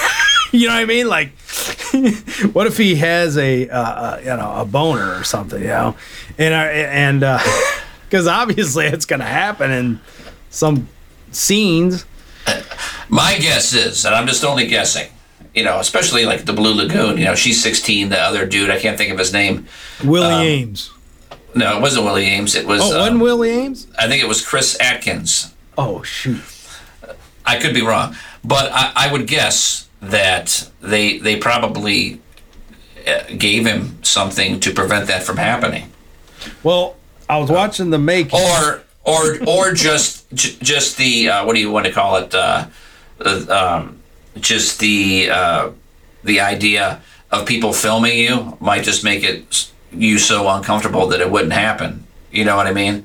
you know what I mean? Like, what if he has a uh, uh, you know a boner or something? You know, and I, and because obviously it's going to happen in some scenes. My guess is, and I'm just only guessing, you know, especially like the Blue Lagoon. You know, she's 16. The other dude, I can't think of his name. Willie Aames. No, it wasn't Willie Aames. It was. Oh, um, wasn't Willie Aames? I think it was Chris Atkins. Oh shoot. I could be wrong, but I, I would guess that they they probably uh, gave him something to prevent that from happening, Well, I was watching the making. or or or just j- just the uh, what do you want to call it? Uh, uh, um, just the uh, the idea of people filming you might just make it you so uncomfortable that it wouldn't happen. You know what I mean?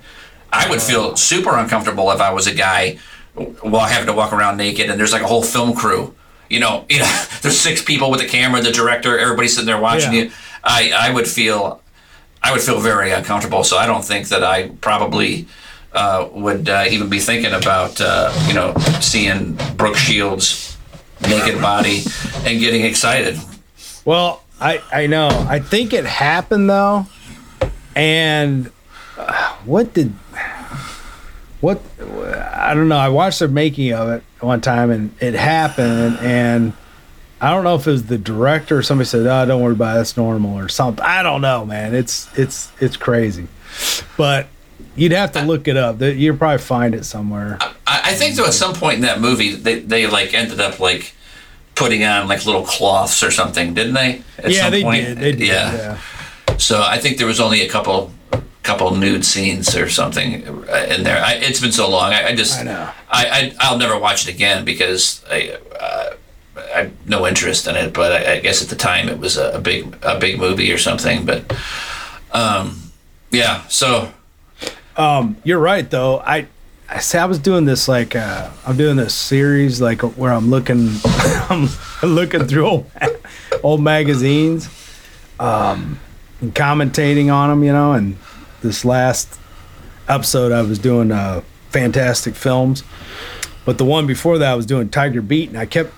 I would feel super uncomfortable if I was a guy while having to walk around naked and there's like a whole film crew. You know, you know, there's six people with the camera, the director, everybody sitting there watching Yeah. you. I, I would feel I would feel very uncomfortable. So I don't think that I probably uh, would uh, even be thinking about uh, you know seeing Brooke Shields naked body and getting excited. Well, I I know. I think it happened though, and uh, what did what I don't know. I watched the making of it one time, and it happened, and I don't know if it was the director or somebody said, "Oh, don't worry about it. That's normal" or something. I don't know, man. It's it's it's crazy, but you'd have to look it up. You'll probably find it somewhere. I, I think though at some point in that movie they, they like ended up like putting on like little cloths or something, didn't they? At yeah, some they point? did. They did. Yeah. yeah. So I think there was only a couple couple nude scenes or something uh, in there. I, it's been so long. I, I just I know. I, I I'll never watch it again because I. Uh, I have no interest in it, but I, I guess at the time it was a, a big a big movie or something. But um, yeah, so Um, you're right though. I I say I was doing this like uh, I'm doing this series like where I'm looking I'm looking through old, old magazines, um, and commentating on them, you know. And this last episode I was doing uh, fantastic films, but the one before that I was doing Tiger Beat, and I kept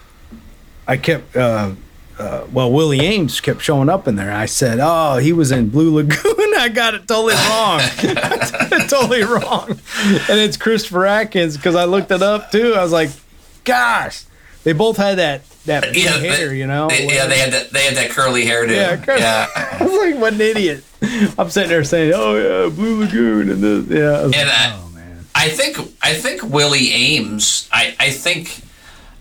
I kept. Uh, uh, well, Willie Aames kept showing up in there. I said, "Oh, he was in Blue Lagoon." I got it totally wrong. totally wrong. And it's Christopher Atkins because I looked it up too. I was like, "Gosh, they both had that that yeah, hair, they, you know." they- yeah, they had that they had that curly hairdo. Yeah, curly- yeah. I was like, "What an idiot!" I'm sitting there saying, "Oh yeah, Blue Lagoon," and this, yeah. I And like, I- oh man, I think I think Willie Aames. I, I think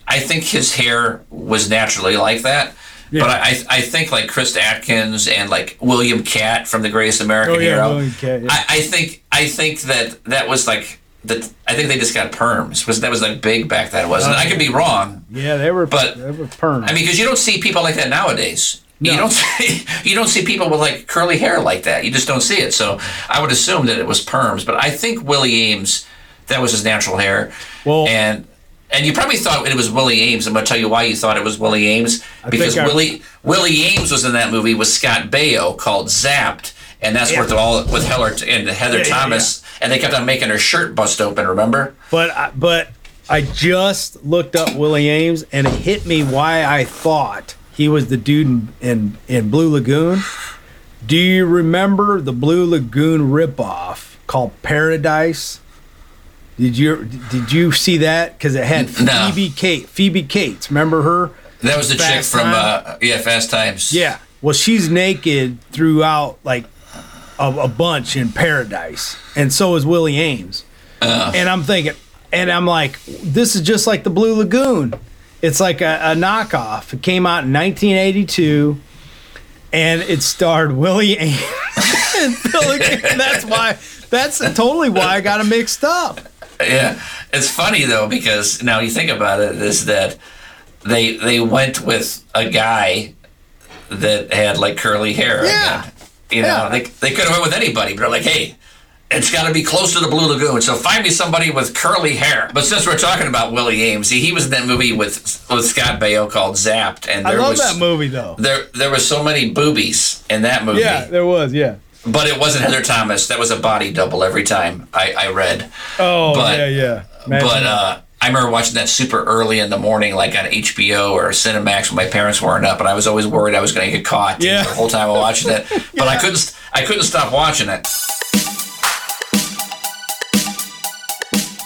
I think his hair was naturally like that. Yeah. But I I think like Chris Atkins and like William Katt from The Greatest American Oh, yeah, Hero. William Katt, yeah. I, I think I think that that was like that. I think they just got perms. Was that was like big back then? Wasn't it? I could be wrong. yeah, they were, But- they were perm. I mean, because you don't see people like that nowadays. You don't see you don't see people with like curly hair like that. You just don't see it. So I would assume that it was perms. But I think Willie Aames, that was his natural hair. Well- and and you probably thought it was Willie Aames. I'm gonna tell you why you thought it was Willie Aames because think I- Willie Willie Aames was in that movie with Scott Baio called Zapped, and that's where Yeah. they're all with Heller and Heather Yeah, yeah, Thomas, and they kept on making her shirt bust open. Remember? But I, but I just looked up Willie Aames and it hit me why I thought he was the dude in in, in Blue Lagoon. Do you remember the Blue Lagoon ripoff called Paradise? Did you did you see that? Because it had No. Phoebe Kate Phoebe Cates. Remember her? That was the chick from uh, yeah Fast Times. Yeah. Well, she's naked throughout like a, a bunch in Paradise, and so is Willie Aames. And I'm thinking, and I'm like, this is just like the Blue Lagoon. It's like a, a knockoff. It came out in 1982, and it starred Willie Ames and Billy. That's why. That's totally why I got it mixed up. Yeah, it's funny though because now you think about it, is that they they went with a guy that had like curly hair. Yeah. again. You know Yeah. they they could have went with anybody, but they're like, hey. It's got to be close to the Blue Lagoon, so find me somebody with curly hair. But since we're talking about Willie Aames, he, he was in that movie with with Scott Baio called Zapped, and I there love was that movie though. there there was so many boobies in that movie. Yeah, there was. Yeah. But it wasn't Heather Thomas. That was a body double every time I, I read. Oh But- yeah, yeah. Imagine but uh, I remember watching that super early in the morning, like on HBO or Cinemax when my parents weren't up, and I was always worried I was going to get caught you know, Yeah. the whole time I watching it. But I couldn't, I couldn't stop watching it.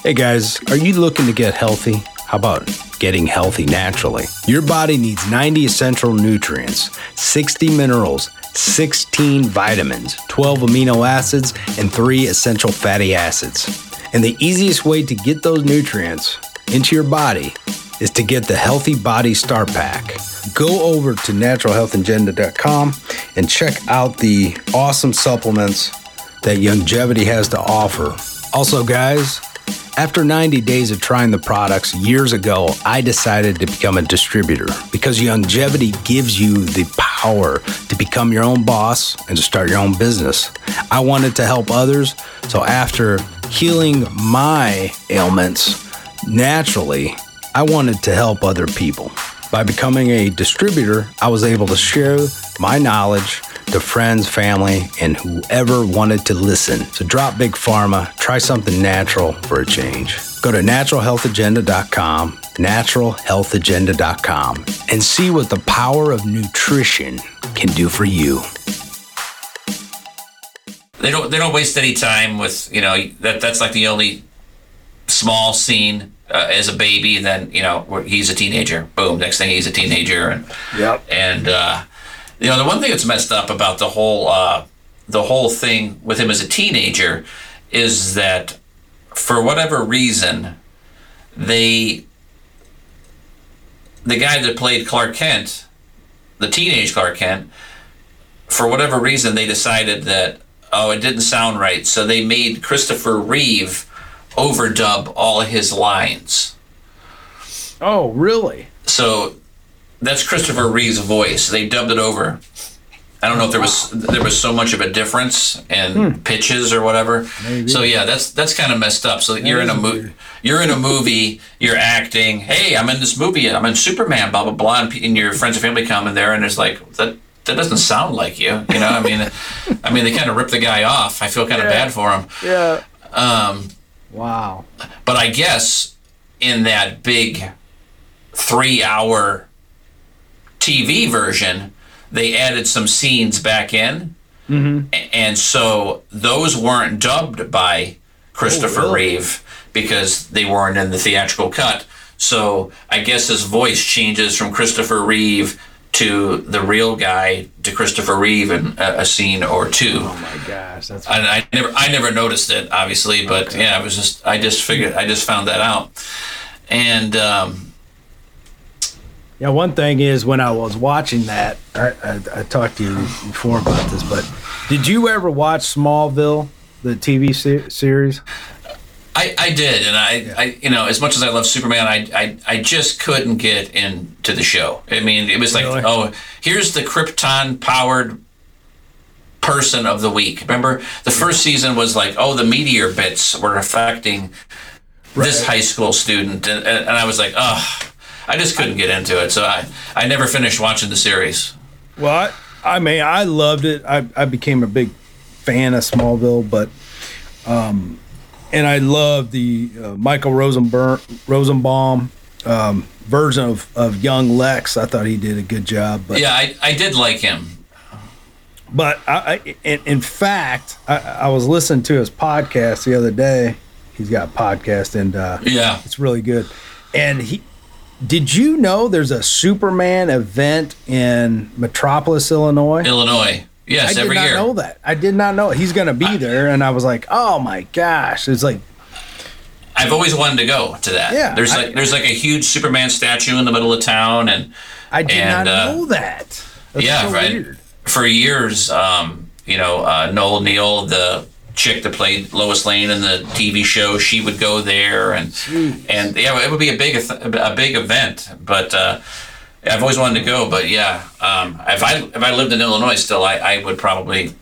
Hey guys, are you looking to get healthy? How about getting healthy naturally? Your body needs 90 essential nutrients, 60 minerals, 16 vitamins, 12 amino acids, and 3 essential fatty acids. And the easiest way to get those nutrients into your body is to get the Healthy Body Star Pack. Go over to naturalhealthagenda.com and check out the awesome supplements that Longevity has to offer. Also, guys, after 90 days of trying the products years ago, I decided to become a distributor because longevity gives you the power to become your own boss and to start your own business. I wanted to help others, so after healing my ailments naturally, I wanted to help other people. By becoming a distributor, I was able to share my knowledge to friends, family, and whoever wanted to listen. So drop Big Pharma, try something natural for a change. Go to naturalhealthagenda.com, naturalhealthagenda.com, and see what the power of nutrition can do for you. They don't, they don't waste any time with, you know, that that's like the only small scene uh, as a baby. And then, you know, he's a teenager. Boom. Next thing he's a teenager. And, Yep. And uh, you know, the one thing that's messed up about the whole uh, the whole thing with him as a teenager is that for whatever reason, they the guy that played Clark Kent, the teenage Clark Kent, for whatever reason they decided that oh it didn't sound right, so they made Christopher Reeve overdub all his lines. Oh, really? So that's Christopher Reeve's voice. They dubbed it over. I don't know if there was there was so much of a difference in pitches or whatever. Maybe. So yeah, that's that's kind of messed up. So you're in a movie, weird. you're in a movie, you're acting. Hey, I'm in this movie. I'm in Superman. Blah blah blah. And, and your friends and family come in there, and it's like that. That doesn't sound like you. You know. I mean, I mean, they kind of ripped the guy off. I feel kind of bad for him. Yeah. Um, Wow. but I guess in that big three hour TV version, they added some scenes back in. Mm-hmm. And so those weren't dubbed by Christopher Oh, really? Reeve because they weren't in the theatrical cut. So I guess his voice changes from Christopher Reeve to the real guy to Christopher Reeve in a, a scene or two. Oh my gosh, that's I, I never I never noticed it obviously, but yeah, it was just I just figured I just found that out, and um, Yeah, one thing is when I was watching that, I, I, I talked to you before about this, but did you ever watch Smallville, the TV se- series? I, I did, and I, I you know as much as I love Superman, I, I I just couldn't get into the show. I mean, it was like Really? oh here's the Krypton powered person of the week. Remember the first season was like oh the meteor bits were affecting this high school student, and, and, and I was like oh. I just couldn't get into it, so I, I never finished watching the series. Well, I, I mean, I loved it. I, I became a big fan of Smallville, but um, and I love the uh, Michael Rosenberg, Rosenbaum um, version of, of young Lex. I thought he did a good job, but Yeah, I, I did like him. But I, I in, in fact, I, I was listening to his podcast the other day. He's got a podcast, and uh, Yeah. it's really good. And he, did you know there's a Superman event in Metropolis, Illinois? Illinois. Yes, I every year. I did not know that. I did not know he's going to be there, and I was like, oh my gosh! It's like, I've always wanted to go to that. Yeah, There's I- like there's like a huge Superman statue in the middle of town, and I did And, not uh, know that. That's yeah, so right. weird. For years, um, you know, uh, Noel Neill, the chick that played Lois Lane in the TV show, she would go there, and Jeez. and yeah, it would be a big a big event. But uh, I've always wanted to go. But yeah, um, if I if I lived in Illinois still, I, I would probably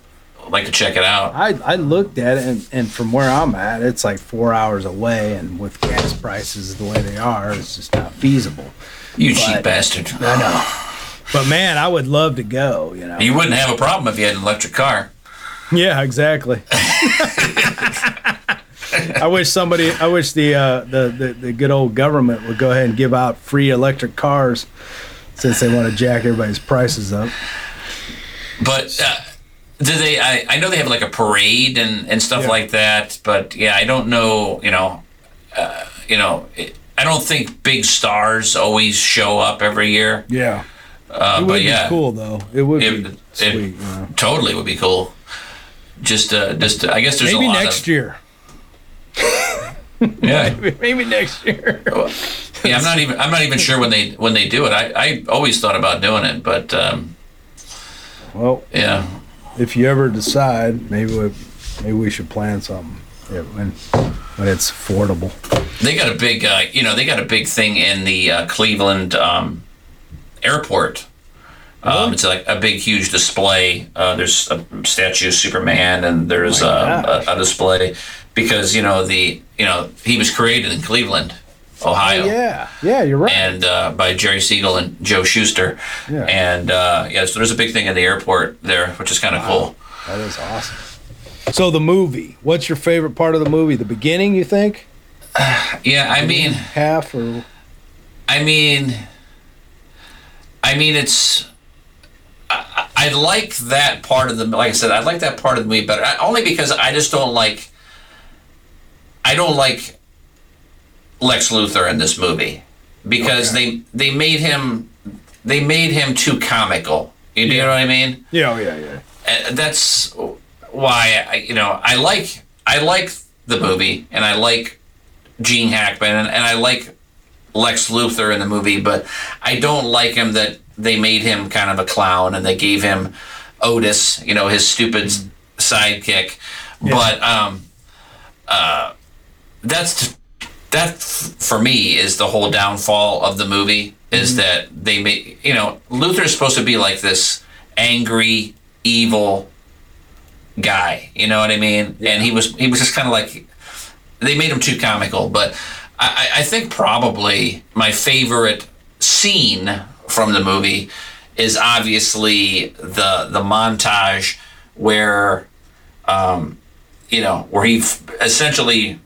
like to check it out. I, I looked at it, and, and from where I'm at, it's like four hours away, and with gas prices the way they are, it's just not feasible. You But- cheap bastard. I know. But man, I would love to go, you know. You wouldn't have a problem if you had an electric car. Yeah, exactly. I wish somebody, I wish the, uh, the the the good old government would go ahead and give out free electric cars since they want to jack everybody's prices up. But uh, do they? I, I know they have like a parade and, and stuff Yeah. like that. But yeah, I don't know. You know, uh, you know, it, I don't think big stars always show up every year. Yeah, Uh, it would but be yeah, cool though. It would It- be it- sweet. know. totally would be cool. Just, uh, just I guess there's Maybe a lot next of year. yeah. Maybe next year. yeah. I'm not even I'm not even sure when they when they do it. I, I always thought about doing it, but um, Well, yeah, if you ever decide, maybe we, maybe we should plan something. Yeah, when when it's affordable. they got a big uh, you know they got a big thing in the uh, Cleveland um, airport. Um, it's like a big, huge display. Uh, there's a statue of Superman, and there's Oh uh, a, a display because you know the you know he was created in Cleveland, Ohio. Yeah, yeah, you're right. and uh, by Jerry Siegel and Joe Shuster. Yeah. And uh, yeah, so there's a big thing at the airport there, which is kind of cool. that is awesome. So the movie, what's your favorite part of the movie? The beginning, you think? Yeah, I mean, Half or I mean, I mean, it's. I, like that part of the. Like I said, I like that part of the movie better. I, only because I just don't like. I don't like Lex Luthor in this movie because they they made him they made him too comical. You know what I mean? yeah, oh, yeah, yeah. Uh, that's why I, you know I like I like the movie and I like Gene Hackman and, and I like Lex Luthor in the movie, but I don't like him that they made him kind of a clown and they gave him Otis, you know, his stupid sidekick. But um, uh, that's that for me is the whole downfall of the movie is that they made you know Luthor is supposed to be like this angry evil guy you know what I mean? And he was he was just kind of like they made him too comical but I I think probably my favorite scene from the movie is obviously the the montage where um, you know where he f- essentially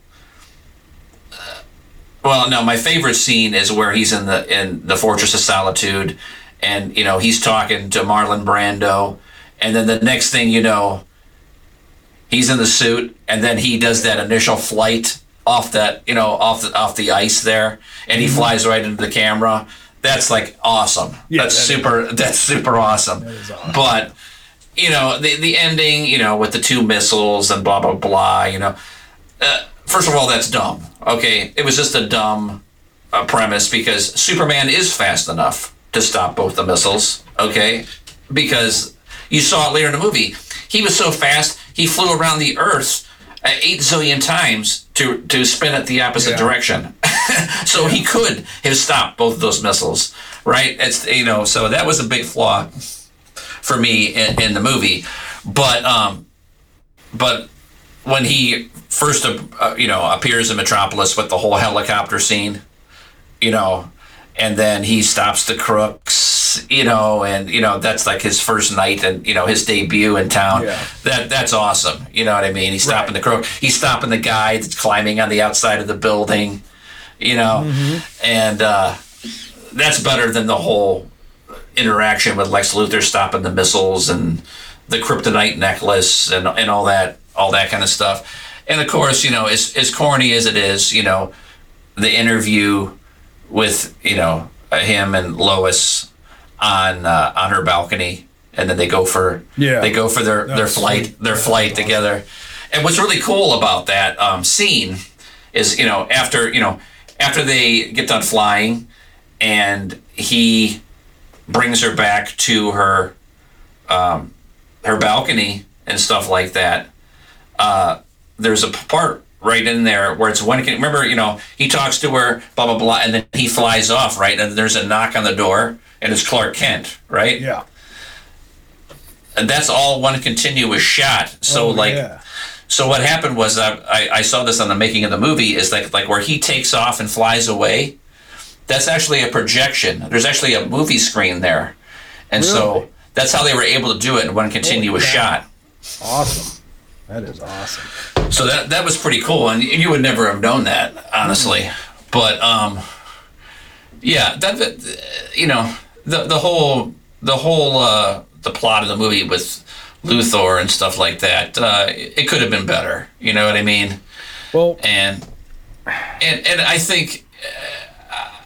well, no, my favorite scene is where he's in the in the Fortress of Solitude, and you know he's talking to Marlon Brando, and then the next thing you know, he's in the suit, and then he does that initial flight off that you know off the off the ice there, and he flies right into the camera. That's like awesome. Yeah, that's that is- super. That's super awesome. is awesome. But you know the the ending, you know, with the two missiles and blah blah blah. You know, uh, first of all, that's dumb. Okay, it was just a dumb uh, premise because Superman is fast enough to stop both the missiles. Okay, because you saw it later in the movie. He was so fast, he flew around the Earth eight zillion times to to spin it the opposite Yeah. direction. so he could have stopped both of those missiles, right? It's you know, so that was a big flaw for me in, in the movie. But um, but when he first uh, you know appears in Metropolis with the whole helicopter scene, you know, and then he stops the crooks, you know, and you know that's like his first night and you know his debut in town. Yeah. That that's awesome. You know what I mean? He's stopping the crook. He's stopping the guy that's climbing on the outside of the building. You know, and uh, that's better than the whole interaction with Lex Luthor stopping the missiles and the kryptonite necklace and and all that all that kind of stuff. And of course, you know, as as corny as it is, you know, the interview with you know him and Lois on uh, on her balcony, and then they go for Yeah. they go for their their flight sweet. their flight together. And what's really cool about that um, scene is you know after you know after they get done flying, and he brings her back to her um, her balcony and stuff like that. Uh, there's a part right in there where it's one. Can remember, you know, he talks to her, blah blah blah, and then he flies off, right? And there's a knock on the door, and it's Clark Kent, right? Yeah. And that's all one continuous shot. So Oh, like, yeah. so what happened was I, I I saw this on the making of the movie is like like where he takes off and flies away. That's actually a projection. There's actually a movie screen there, and Really? so that's how they were able to do it in one continuous shot. Awesome. That is awesome. So that that was pretty cool, and you would never have known that, honestly. But um, yeah, that, that you know the the whole the whole uh, the plot of the movie with Luthor and stuff like that. Uh, it could have been better. You know what I mean? Well, and and and I think uh,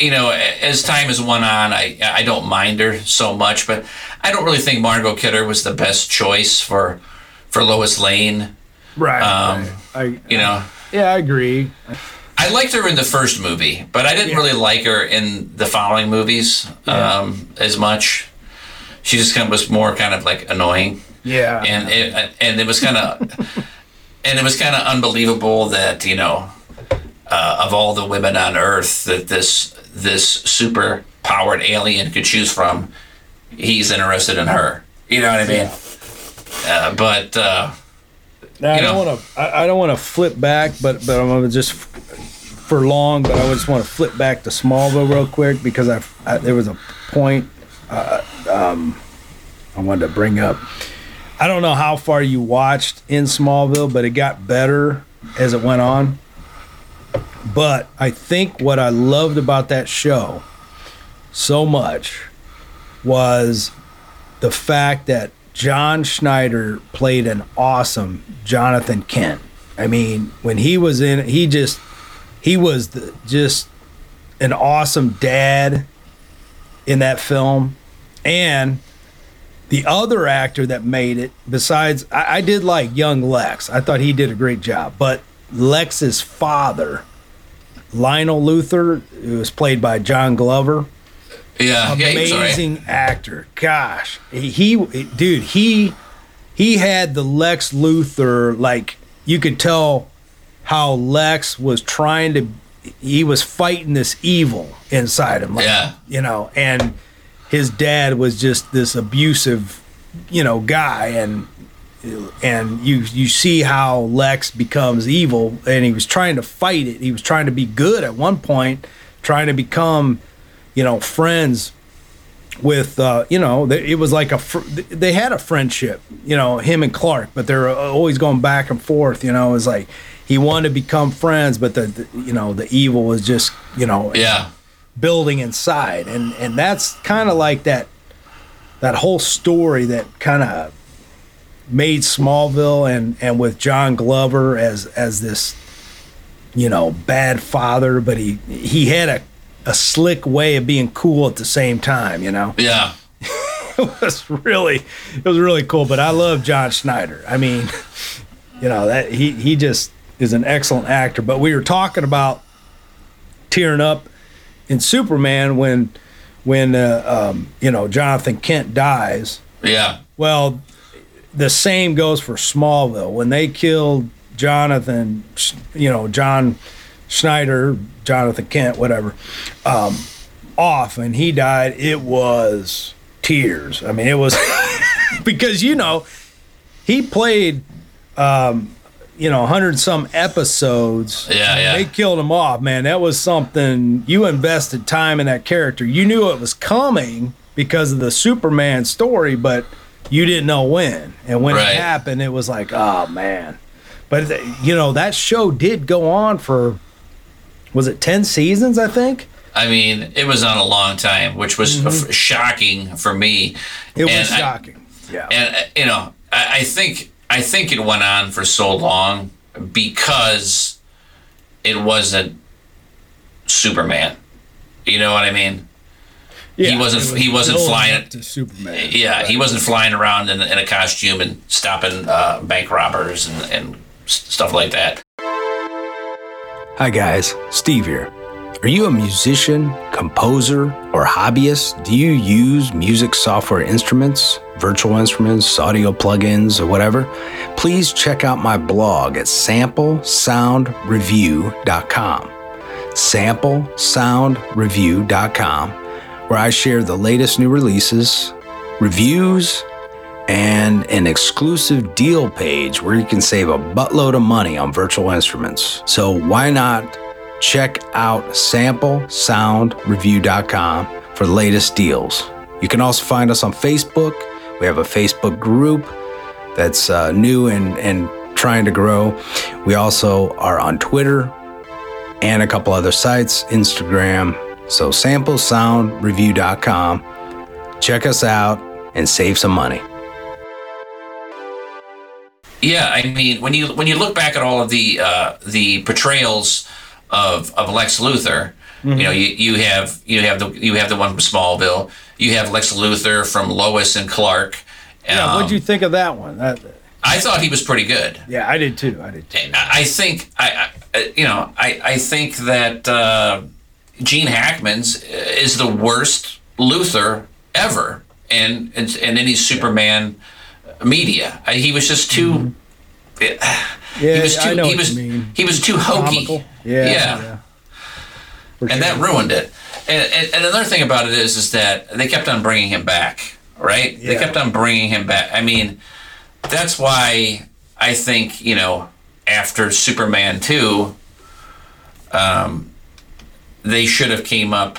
you know as time has went on, I I don't mind her so much, but I don't really think Margot Kidder was the best choice for for Lois Lane. right. Um, I, You know. yeah, I agree. I liked her in the first movie, but I didn't Yeah. really like her in the following movies Yeah. um, as much. She just kind of was more kind of like annoying, Yeah. and it, and it was kind of and it was kind of unbelievable that you know uh, of all the women on Earth that this this super powered alien could choose from, he's interested in her. You know what I mean? Uh, but uh, Now, I don't want to. I, I don't want to flip back, but but I'm gonna just for long. But I just want to flip back to Smallville real quick because I, I there was a point uh, um, I wanted to bring up. I don't know how far you watched in Smallville, but it got better as it went on. But I think what I loved about that show so much was the fact that John Schneider played an awesome Jonathan Kent. I mean, when he was in, he just he was the, just an awesome dad in that film, and the other actor that made it, besides, I, I did like young Lex. I thought he did a great job, but Lex's father, Lionel Luthor, who was played by John Glover yeah, yeah, he was all right. amazing actor. Gosh, he, he, dude, he he had the Lex Luthor like you could tell how Lex was trying to he was fighting this evil inside him. Like, Yeah. you know, and his dad was just this abusive, you know, guy and and you you see how Lex becomes evil and he was trying to fight it. He was trying to be good at one point, trying to become you know, friends with, uh, you know, it was like a, fr- they had a friendship, you know, him and Clark, but they're always going back and forth, you know, it was like he wanted to become friends, but the, the you know, the evil was just, you know, Yeah, building inside. And, and that's kind of like that, that whole story that kind of made Smallville and, and with John Glover as, as this, you know, bad father, but he, he had a, a slick way of being cool at the same time, you know. yeah. It was really it was really cool, but I love John Schneider. I mean, you know, that he he just is an excellent actor, but we were talking about tearing up in Superman when when uh, um, you know, Jonathan Kent dies. Yeah, Well, the same goes for Smallville. When they killed Jonathan, you know, John Schneider, Jonathan Kent, whatever, um, off and he died, it was tears. I mean, it was because, you know, he played, um, you know, 100 some episodes. Yeah, yeah. They killed him off, man. That was something you invested time in that character. You knew it was coming because of the Superman story, but you didn't know when. And when Right. it happened, it was like, oh man. But you know that show did go on for was it ten seasons? I think I mean, it was on a long time, which was f- shocking for me. Mm-hmm. it was And I- shocking. yeah, and uh, you know, I, I think I think it went on for so long because it wasn't Superman. You know what I mean? yeah he wasn't- was he wasn't flying- to Superman. Yeah, he wasn't flying around in, in a costume and stopping uh, bank robbers and, and stuff like that. Hi, guys. Steve here. Are you a musician, composer, or hobbyist? Do you use music software instruments, virtual instruments, audio plugins, or whatever? Please check out my blog at samplesoundreview.com. Samplesoundreview.com, where I share the latest new releases, reviews, and an exclusive deal page where you can save a buttload of money on virtual instruments. So why not check out samplesoundreview.com for latest deals. You can also find us on Facebook. We have a Facebook group that's uh, new and, and trying to grow. We also are on Twitter and a couple other sites, Instagram. So samplesoundreview.com. Check us out and save some money. Yeah, I mean, when you when you look back at all of the uh, the portrayals of of Lex Luthor, mm-hmm. you know, you, you have you have the you have the one from Smallville, you have Lex Luthor from Lois and Clark. Yeah, um, what'd you think of that one? That, I thought he was pretty good. Yeah, I did too. I did too. I think I, I you know I I think that uh, Gene Hackman's is the worst Luthor ever, and and, and any Superman media. He was just too. Mm-hmm. Yeah, he was too, I know he was, He was too hokey. Yeah, yeah. yeah. and sure. that ruined it. And, and, and, another thing about it is, is that they kept on bringing him back, right? Yeah. They kept on bringing him back. I mean, that's why I think you know after Superman two, um, they should have came up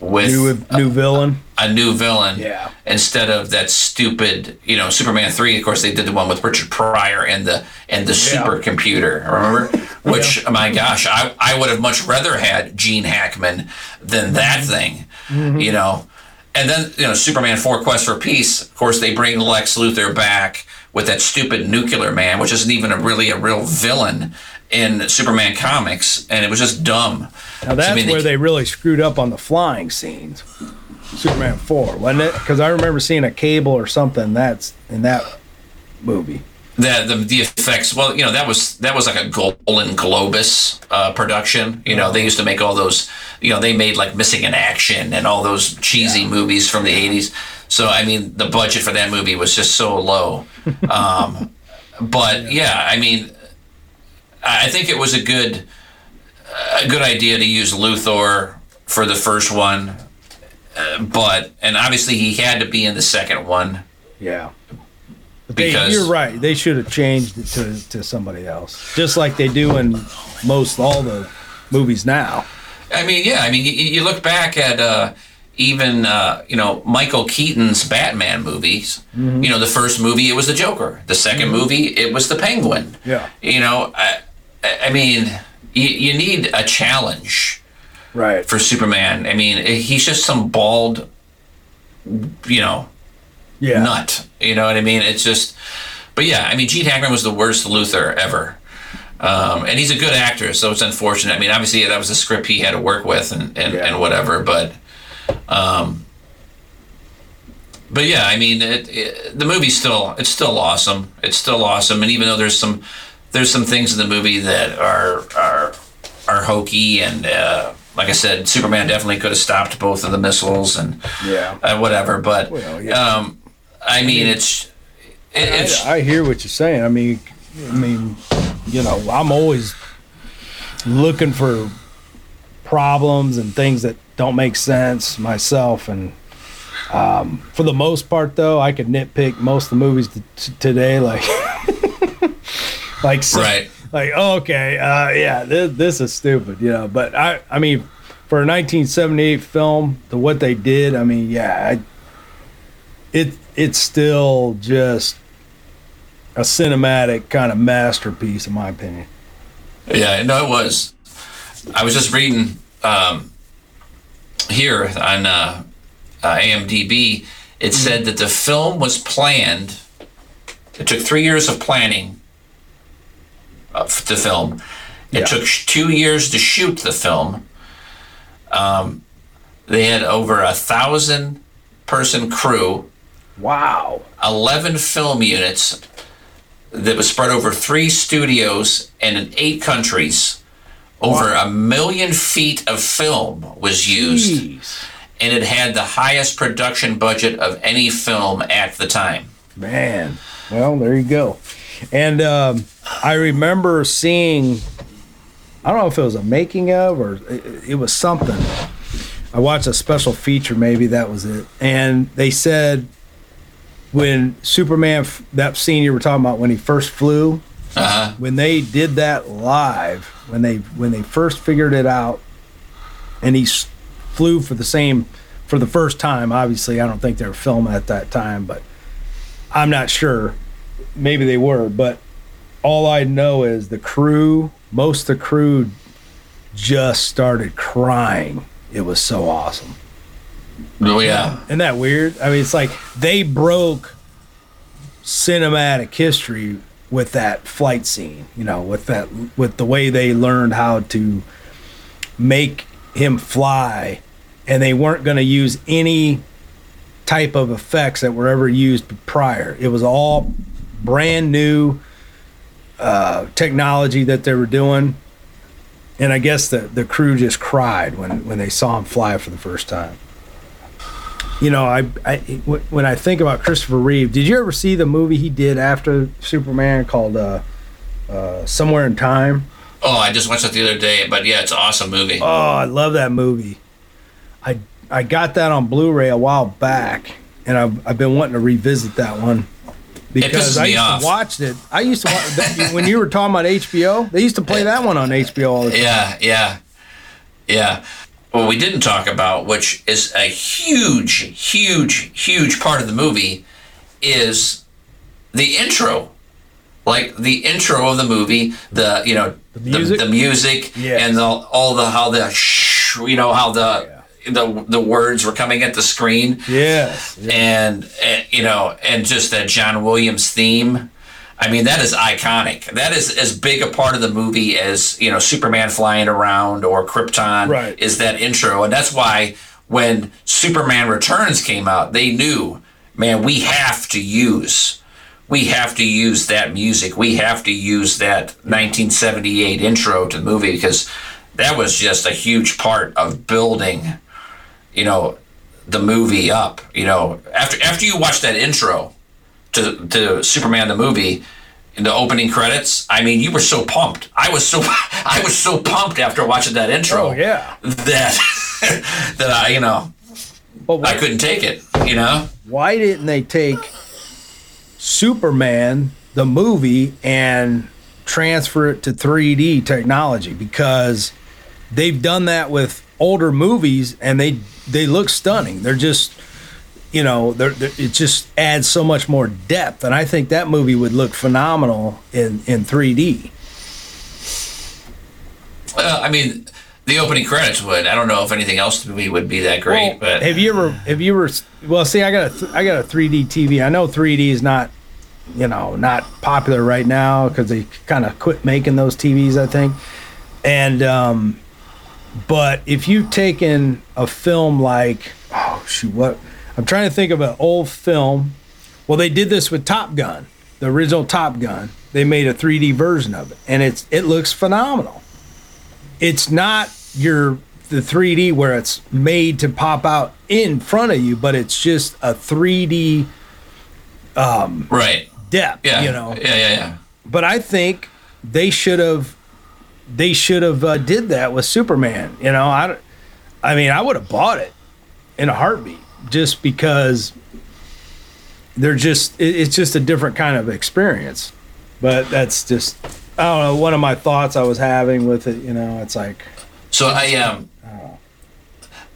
with new, a, new villain. A new villain. Yeah. Instead of that stupid, you know, Superman three. Of course, they did the one with Richard Pryor and the and the yeah. supercomputer. Remember? Which, yeah. my gosh, I I would have much rather had Gene Hackman than that mm-hmm. thing. Mm-hmm. You know. And then you know, Superman four: Quest for Peace. Of course, they bring Lex Luthor back with that stupid nuclear man, which isn't even a really a real villain in Superman comics, and it was just dumb. Now that's so, I mean, where they, they really screwed up on the flying scenes. Superman four, wasn't it? Because I remember seeing a cable or something that's in that movie. The, the, the effects well you know that was that was like a Golan-Globus uh, production you know they used to make all those you know they made like Missing in Action and all those cheesy yeah. movies from the 80s so I mean the budget for that movie was just so low um, but yeah I mean I think it was a good a good idea to use Luthor for the first one, uh, but and obviously he had to be in the second one. Yeah. Because they, you're right. They should have changed it to, to somebody else, just like they do in most all the movies now. I mean, yeah. I mean, you, you look back at uh, even uh, you know Michael Keaton's Batman movies. Mm-hmm. You know, the first movie it was the Joker. The 2nd mm-hmm. movie it was the Penguin. Yeah. You know, I, I mean, you, you need a challenge, right, for Superman. I mean, he's just some bald, you know, yeah. nut. You know what I mean? It's just, but yeah, I mean, Gene Hackman was the worst Luthor ever. Um, and he's a good actor, so it's unfortunate. I mean, obviously that was the script he had to work with and, and, yeah. and whatever, but, um, but yeah, I mean, it, it, the movie's still it's still awesome. It's still awesome, and even though there's some there's some things in the movie that are are are hokey and uh, like I said, Superman definitely could have stopped both of the missiles and yeah, uh, whatever. But well, yeah. um, I mean, it's, it, it's I, I, hear what you're saying. I mean, I mean, you know, I'm always looking for problems and things that don't make sense myself and. Um, for the most part, though, I could nitpick most of the movies t- t- today. Like, like so, right. like oh, okay uh, yeah this, this is stupid you know but i i mean for a 1978 film the what they did i mean yeah I, it it's still just a cinematic kind of masterpiece in my opinion. Yeah no it was. I was just reading um, here on uh, uh, IMDb it said that the film was planned it took three years of planning uh, the film. It yeah. took two years to shoot the film. Um, they had over a thousand person crew. Wow. 11 film units that was spread over three studios and in eight countries. Over wow. a million feet of film was used. Jeez. And it had the highest production budget of any film at the time. Man. Well, there you go. And um, I remember seeing, I don't know if it was a making of or it, it was something. I watched a special feature, maybe that was it. And they said when Superman, that scene you were talking about, when he first flew, uh-huh. when they did that live, when they when they first figured it out, and he flew for the same for the first time. Obviously, I don't think they were filming at that time, but I'm not sure maybe they were, but all I know is the crew, most of the crew just started crying. It was so awesome. Oh yeah. Isn't that weird? I mean, it's like they broke cinematic history with that flight scene, you know, with that with the way they learned how to make him fly and they weren't going to use any type of effects that were ever used prior. It was all brand new uh, technology that they were doing. And I guess the, the crew just cried when, when they saw him fly for the first time. You know, I, I when I think about Christopher Reeve, did you ever see the movie he did after Superman called uh, uh, Somewhere in Time? Oh, I just watched it the other day, but yeah, it's an awesome movie. Oh, I love that movie. I I got that on Blu-ray a while back, and I've, I've been wanting to revisit that one because I used off. to watch it. I used to watch that, when you were talking about HBO. They used to play that one on HBO all the time. Yeah, yeah, yeah. What we didn't talk about, which is a huge, huge, huge part of the movie, is the intro. Like the intro of the movie, the you know the music? the, music, Yes. and the, all the how the shh, you know how the the the words were coming at the screen Yes. and, and you know, and just that John Williams theme. I mean, that is iconic. That is as big a part of the movie as you know, Superman flying around or Krypton. Right. Is that intro, and that's why when Superman Returns came out, they knew, man, we have to use. We have to use that music. We have to use that 1978 intro to the movie because that was just a huge part of building, you know, the movie up. You know, after after you watch that intro to to Superman the movie in the opening credits, I mean, you were so pumped. I was so I was so pumped after watching that intro. Oh yeah. That that I you know But I couldn't take it. You know. why didn't they take Superman the movie and transfer it to 3D technology? Because they've done that with older movies and they they look stunning. They're just you know, they're, they're, it just adds so much more depth, and I think that movie would look phenomenal in in 3D. Well, I mean, the opening credits would. I don't know if anything else to me would be that great, Well, but have you ever have you ever well see I got a th- I got a 3D TV. I know 3D is not you know not popular right now because they kind of quit making those TVs I think. And um, but if you've taken a film like oh shoot what I'm trying to think of an old film. Well, they did this with Top Gun, the original Top Gun. They made a 3D version of it, and it's it looks phenomenal it's not your the 3D where it's made to pop out in front of you, but it's just a 3D um, right. depth, Yeah. you know. Yeah, yeah, yeah. But I think they should have they should have uh, did that with Superman, you know. I I mean, I would have bought it in a heartbeat just because they're just it, it's just a different kind of experience. But that's just I don't know, one of my thoughts I was having with it, you know, it's like So I um,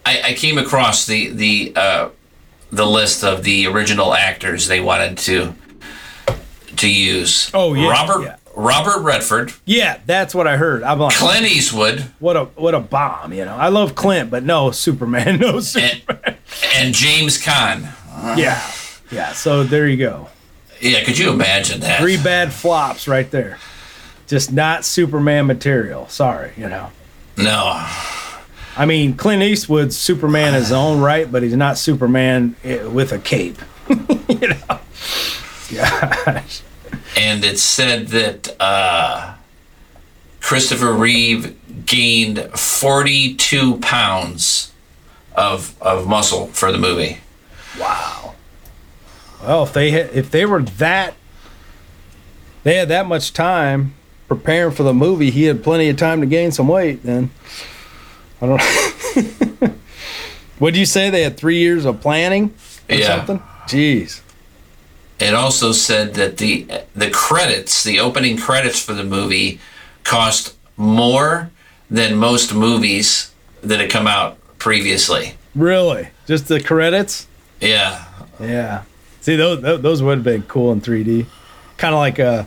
I, I came across the the uh, the list of the original actors they wanted to to use. Oh, yeah, Robert yeah. Robert Redford, Yeah, that's what I heard. I'm like, Clint Eastwood, what a what a bomb, you know. I love Clint, but no Superman, no Superman. and, and James Caan. yeah, yeah. So there you go. Yeah, could you imagine that? Three bad flops right there. Just not Superman material. Sorry, you know. No. I mean, Clint Eastwood's Superman is his own right, but he's not Superman eh, with a cape. you know. Gosh. And it said that uh, Christopher Reeve gained 42 pounds of of muscle for the movie. Wow. Well, if they had, if they were that, they had that much time preparing for the movie. He had plenty of time to gain some weight. Then I don't. What'd you say? They had three years of planning or Yeah. something. Jeez. It also said that the the credits, the opening credits for the movie, cost more than most movies that had come out previously. Really? Just the credits? Yeah, Yeah. See, those those would have been cool in 3D. kind of like uh,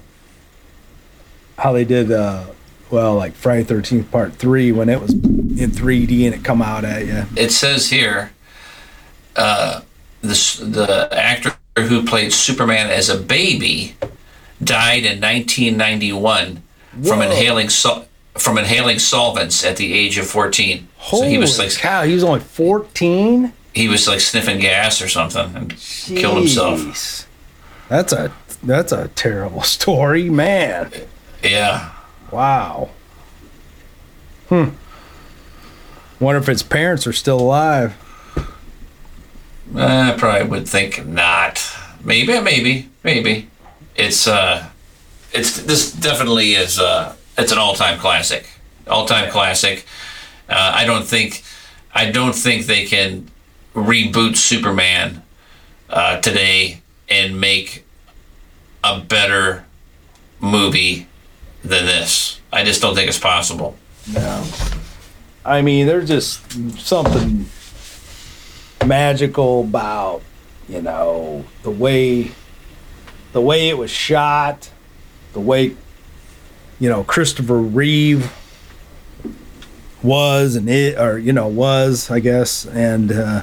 how they did, uh, well, like Friday Thirteenth Part Three when it was in 3D and it come out at you. It says here, uh, this the actor who played Superman as a baby died in 1991 from inhaling sol- from inhaling solvents at the age of 14. Holy so he was like cow! He was only 14. he was like sniffing gas or something and killed himself. That's a that's a terrible story, man. Yeah. Wow. Hmm. Wonder if his parents are still alive. I probably would think not. Maybe, maybe, maybe. It's uh, it's this definitely is uh, it's an all-time classic, all-time classic. Uh, I don't think, I don't think they can reboot Superman uh, today and make a better movie than this. I just don't think it's possible. No. I mean, there's just something magical about, you know, the way the way it was shot, the way you know, Christopher Reeve was and it or you know, was, I guess, and uh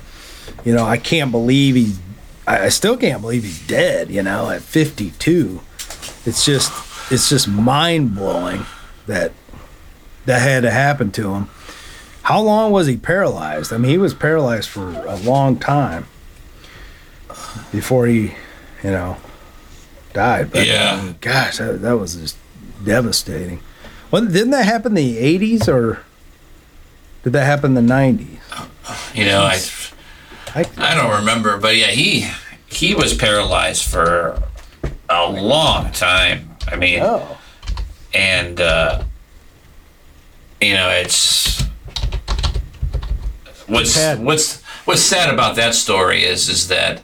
you know, I can't believe he's I I still can't believe he's dead, you know, at 52. It's just it's just mind-blowing that that had to happen to him. How long was he paralyzed? I mean, he was paralyzed for a long time before he, you know, died. But, Yeah. I mean, gosh, that, that was just devastating. Well, didn't that happen in the 80s or did that happen in the 90s? You know, I. I, I don't remember, but yeah, he he was paralyzed for a long time. I mean, oh, and uh, you know, it's what's Sad. what's what's sad about that story is is that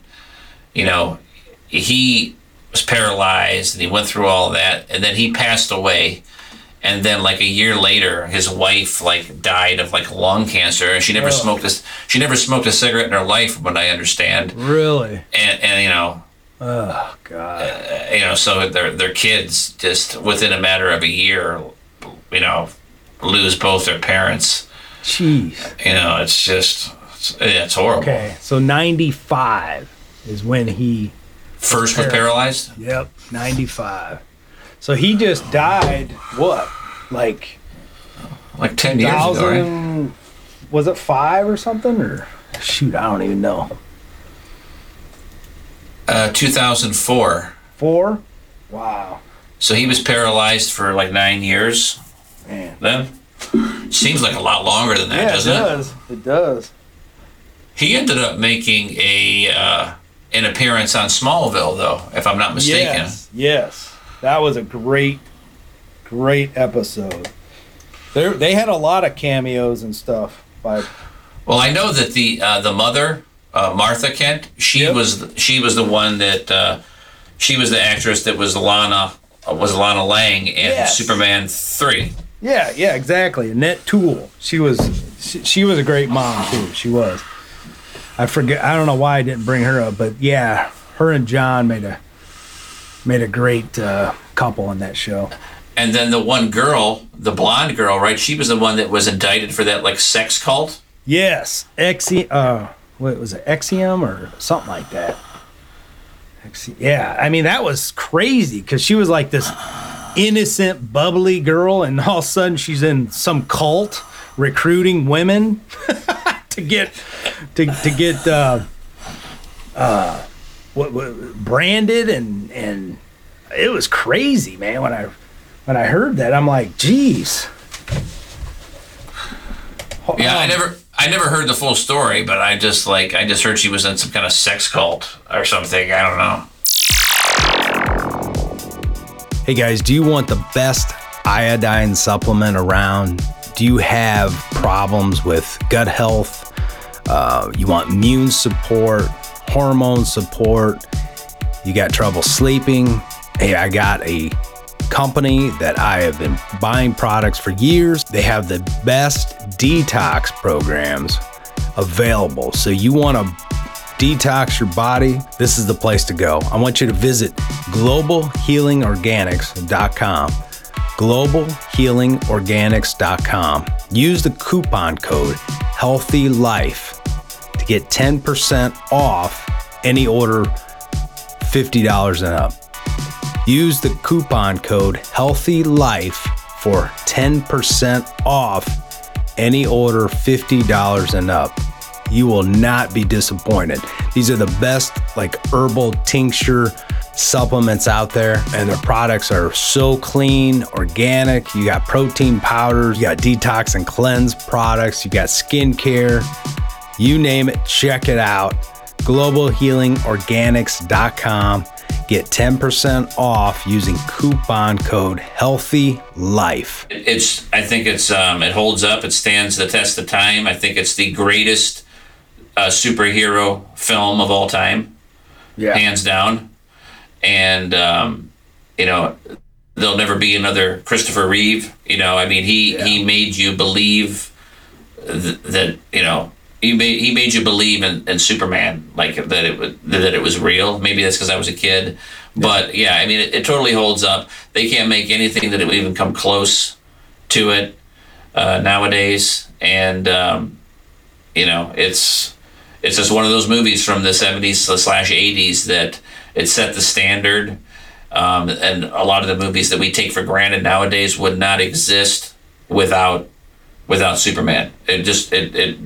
you know he was paralyzed and he went through all that, and then he passed away. And then, like a year later, his wife like died of like lung cancer, and she never Oh. smoked a she never smoked a cigarette in her life, from what I understand. really? And and you know, Oh, God. Uh, you know, so their their kids just within a matter of a year, you know, lose both their parents. Jeez. You know, it's just it's, it's horrible. Okay, so 95 is when he First was paralyzed. Yep, 95. So he just died, what? Like Like ten years ago, right? was it five or something? Or shoot, I don't even know. Uh, 2004. Four? Wow, So he was paralyzed for like nine years. man. Then seems like a lot longer than that, Yeah, it doesn't it? does. It does. He ended up making a uh, an appearance on Smallville, though, if I'm not mistaken. Yes, yes. That was a great, great episode. They they had a lot of cameos and stuff by Well, I know that the uh, the mother, uh, Martha Kent, she Yep. was she was the one that uh, she was the actress that was Lana uh, was Lana Lang in Yes. Superman three. Yeah, yeah, exactly. Annette O'Toole. She was she, she was a great mom too. She was. I forget I don't know why I didn't bring her up, but yeah, her and John made a made a great uh, couple on that show. And then the one girl, the blonde girl, right? She was the one that was indicted for that like sex cult. Yes, Exi uh what was it? Exium or something like that. Exi- yeah, I mean that was crazy cuz she was like this innocent bubbly girl and all of a sudden she's in some cult recruiting women to get to to get uh uh what, what branded and and it was crazy, man, when I when I heard that. I'm like, "Geez." Yeah, I Um, never I never heard the full story, but I just like I just heard she was in some kind of sex cult or something. I don't know. Hey guys, do you want the best iodine supplement around? Do you have problems with gut health? Uh, you want immune support, hormone support? You got trouble sleeping? Hey, I got a company that I have been buying products for years. They have the best detox programs available. So you want to detox your body, this is the place to go. I want you to visit globalhealingorganics.com. Globalhealingorganics.com. Use the coupon code Healthy Life to get 10% off any order $50 and up. Use the coupon code Healthy Life for 10% off any order $50 and up. You will not be disappointed. These are the best like herbal tincture supplements out there and their products are so clean, organic. You got protein powders, you got detox and cleanse products, you got skincare. You name it, check it out. globalhealingorganics.com. Get 10% off using coupon code Healthy Life. It's. I think it's. Um, it holds up. It stands the test of time. I think it's the greatest uh, superhero film of all time, Yeah. hands down. And um, you know, there'll never be another Christopher Reeve. You know, I mean, he he made you believe th- that you know. He made, he made you believe in, in Superman, like that it was that it was real. Maybe that's because I was a kid, but yeah, I mean, it, it totally holds up. They can't make anything that would even come close to it uh, nowadays, and um, you know, it's it's just one of those movies from the seventies slash eighties that it set the standard. Um, and a lot of the movies that we take for granted nowadays would not exist without without Superman. It just it it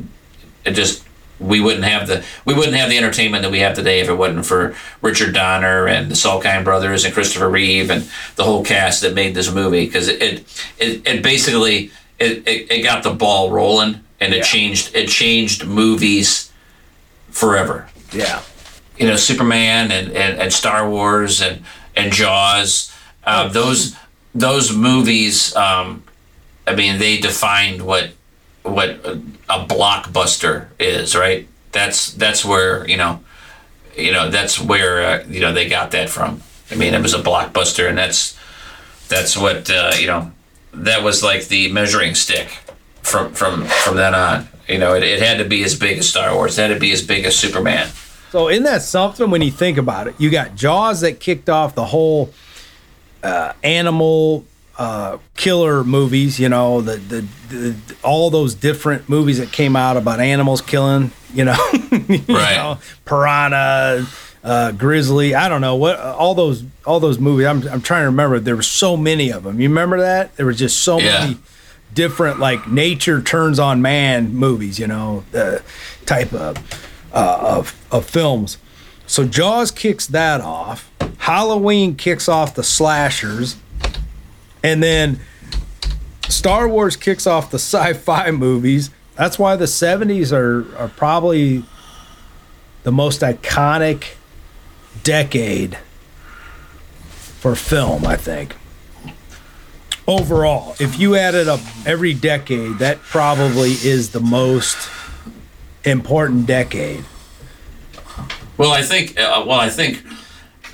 it just we wouldn't have the we wouldn't have the entertainment that we have today if it wasn't for Richard Donner and the Salkind brothers and Christopher Reeve and the whole cast that made this movie because it, it it it basically it, it, it got the ball rolling and it Yeah. changed it changed movies forever Yeah. you know Superman and, and, and Star Wars and and Jaws. Uh, those those movies, um, I mean, they defined what what a, a blockbuster is, right? That's that's where you know, you know that's where uh, you know they got that from. I mean, it was a blockbuster, and that's that's what uh, you know. That was like the measuring stick from from from then on. You know, it, it had to be as big as Star Wars. It had to be as big as Superman. So isn't that something when you think about it? You got Jaws that kicked off the whole uh, animal uh, killer movies. You know, the, the the all those different movies that came out about animals killing. You know, you Right. know, piranha, uh, grizzly. I don't know what all those all those movies. I'm I'm trying to remember. There were so many of them. You remember that? There was just so Yeah. many different like nature turns on man movies. You know, uh, type of uh, of of films. So Jaws kicks that off. Halloween kicks off the slashers, and then Star Wars kicks off the sci-fi movies. That's why the '70s are are probably the most iconic decade for film. I think overall, if you added up every decade, that probably is the most important decade. Well, I think. Uh, well, I think.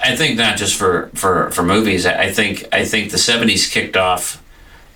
I think not just for for for movies. I think I think the '70s kicked off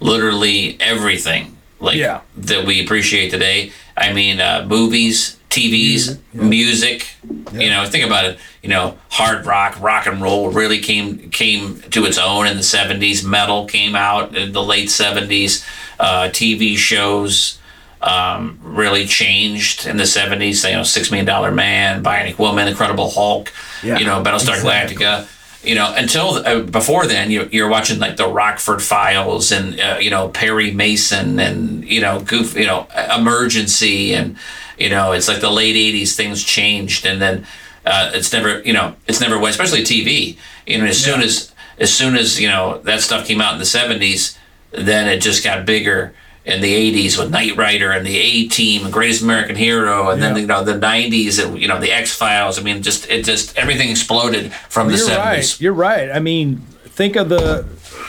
literally everything like Yeah. that we appreciate today. I mean, uh, movies, TVs, music. You know, think about it. You know, hard rock, rock and roll really came came to its own in the '70s. Metal came out in the late '70s. Uh, TV shows um, really changed in the 70s. You know, Six Million Dollar Man, Bionic Woman, Incredible Hulk, Yeah, you know, Battlestar exactly. Galactica. You know, until uh, before then, you, you're watching like the Rockford Files and uh, you know Perry Mason and you know Goof, you know Emergency and you know it's like the late '80s things changed and then uh, it's never you know it's never went especially TV. You know, as soon as as soon as you know that stuff came out in the '70s, then it just got bigger in the 80s with Knight Rider and the A Team Greatest American Hero and then you know the 90s and you know the X Files I mean just it just everything exploded from the You're 70s right. You're right. I mean, think of the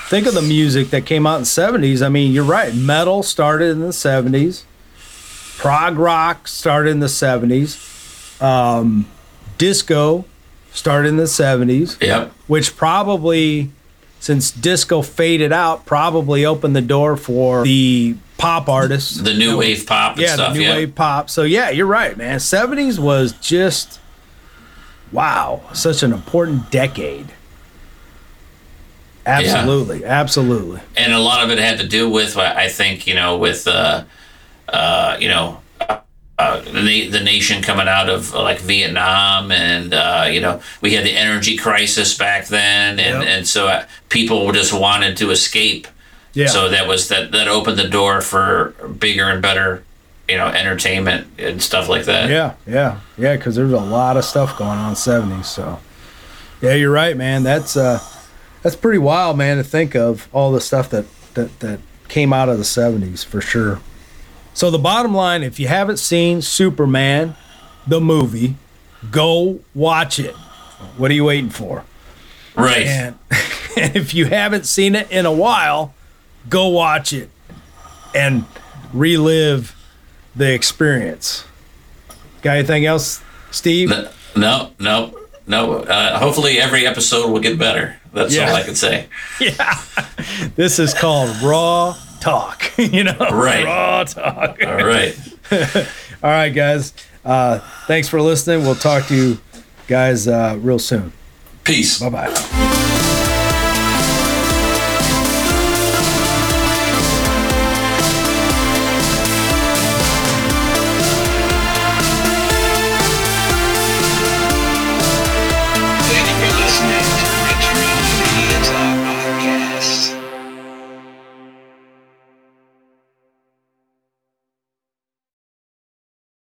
think of the music that came out in the '70s. I mean, you're right. Metal started in the '70s. Prog rock started in the '70s. Um, disco started in the '70s, yep which probably, since disco faded out, probably opened the door for the pop artists. the new wave pop and yeah, stuff the new yeah wave pop. So yeah, you're right, man. '70s was just wow, such an important decade. Absolutely, absolutely. and a lot of it had to do with I think you know with uh, uh, you know uh, the the nation coming out of like Vietnam and uh, you know we had the energy crisis back then and Yep. and so uh, people just wanted to escape Yeah. so that was that that opened the door for bigger and better you know entertainment and stuff like that Yeah, yeah, yeah. Because there's a lot of stuff going on in '70s. So, yeah, you're right, man. That's uh, that's pretty wild, man, to think of all the stuff that that that came out of the '70s for sure. So the bottom line, if you haven't seen Superman, the movie, go watch it. What are you waiting for? right And, and if you haven't seen it in a while, go watch it and relive the experience. Got anything else, Steve? No no no uh, hopefully every episode will get better that's Yeah. all I can say Yeah. This is called raw talk. you know, Right. raw talk. all right All right, guys. Uh, thanks for listening. We'll talk to you guys uh, real soon. peace Bye bye.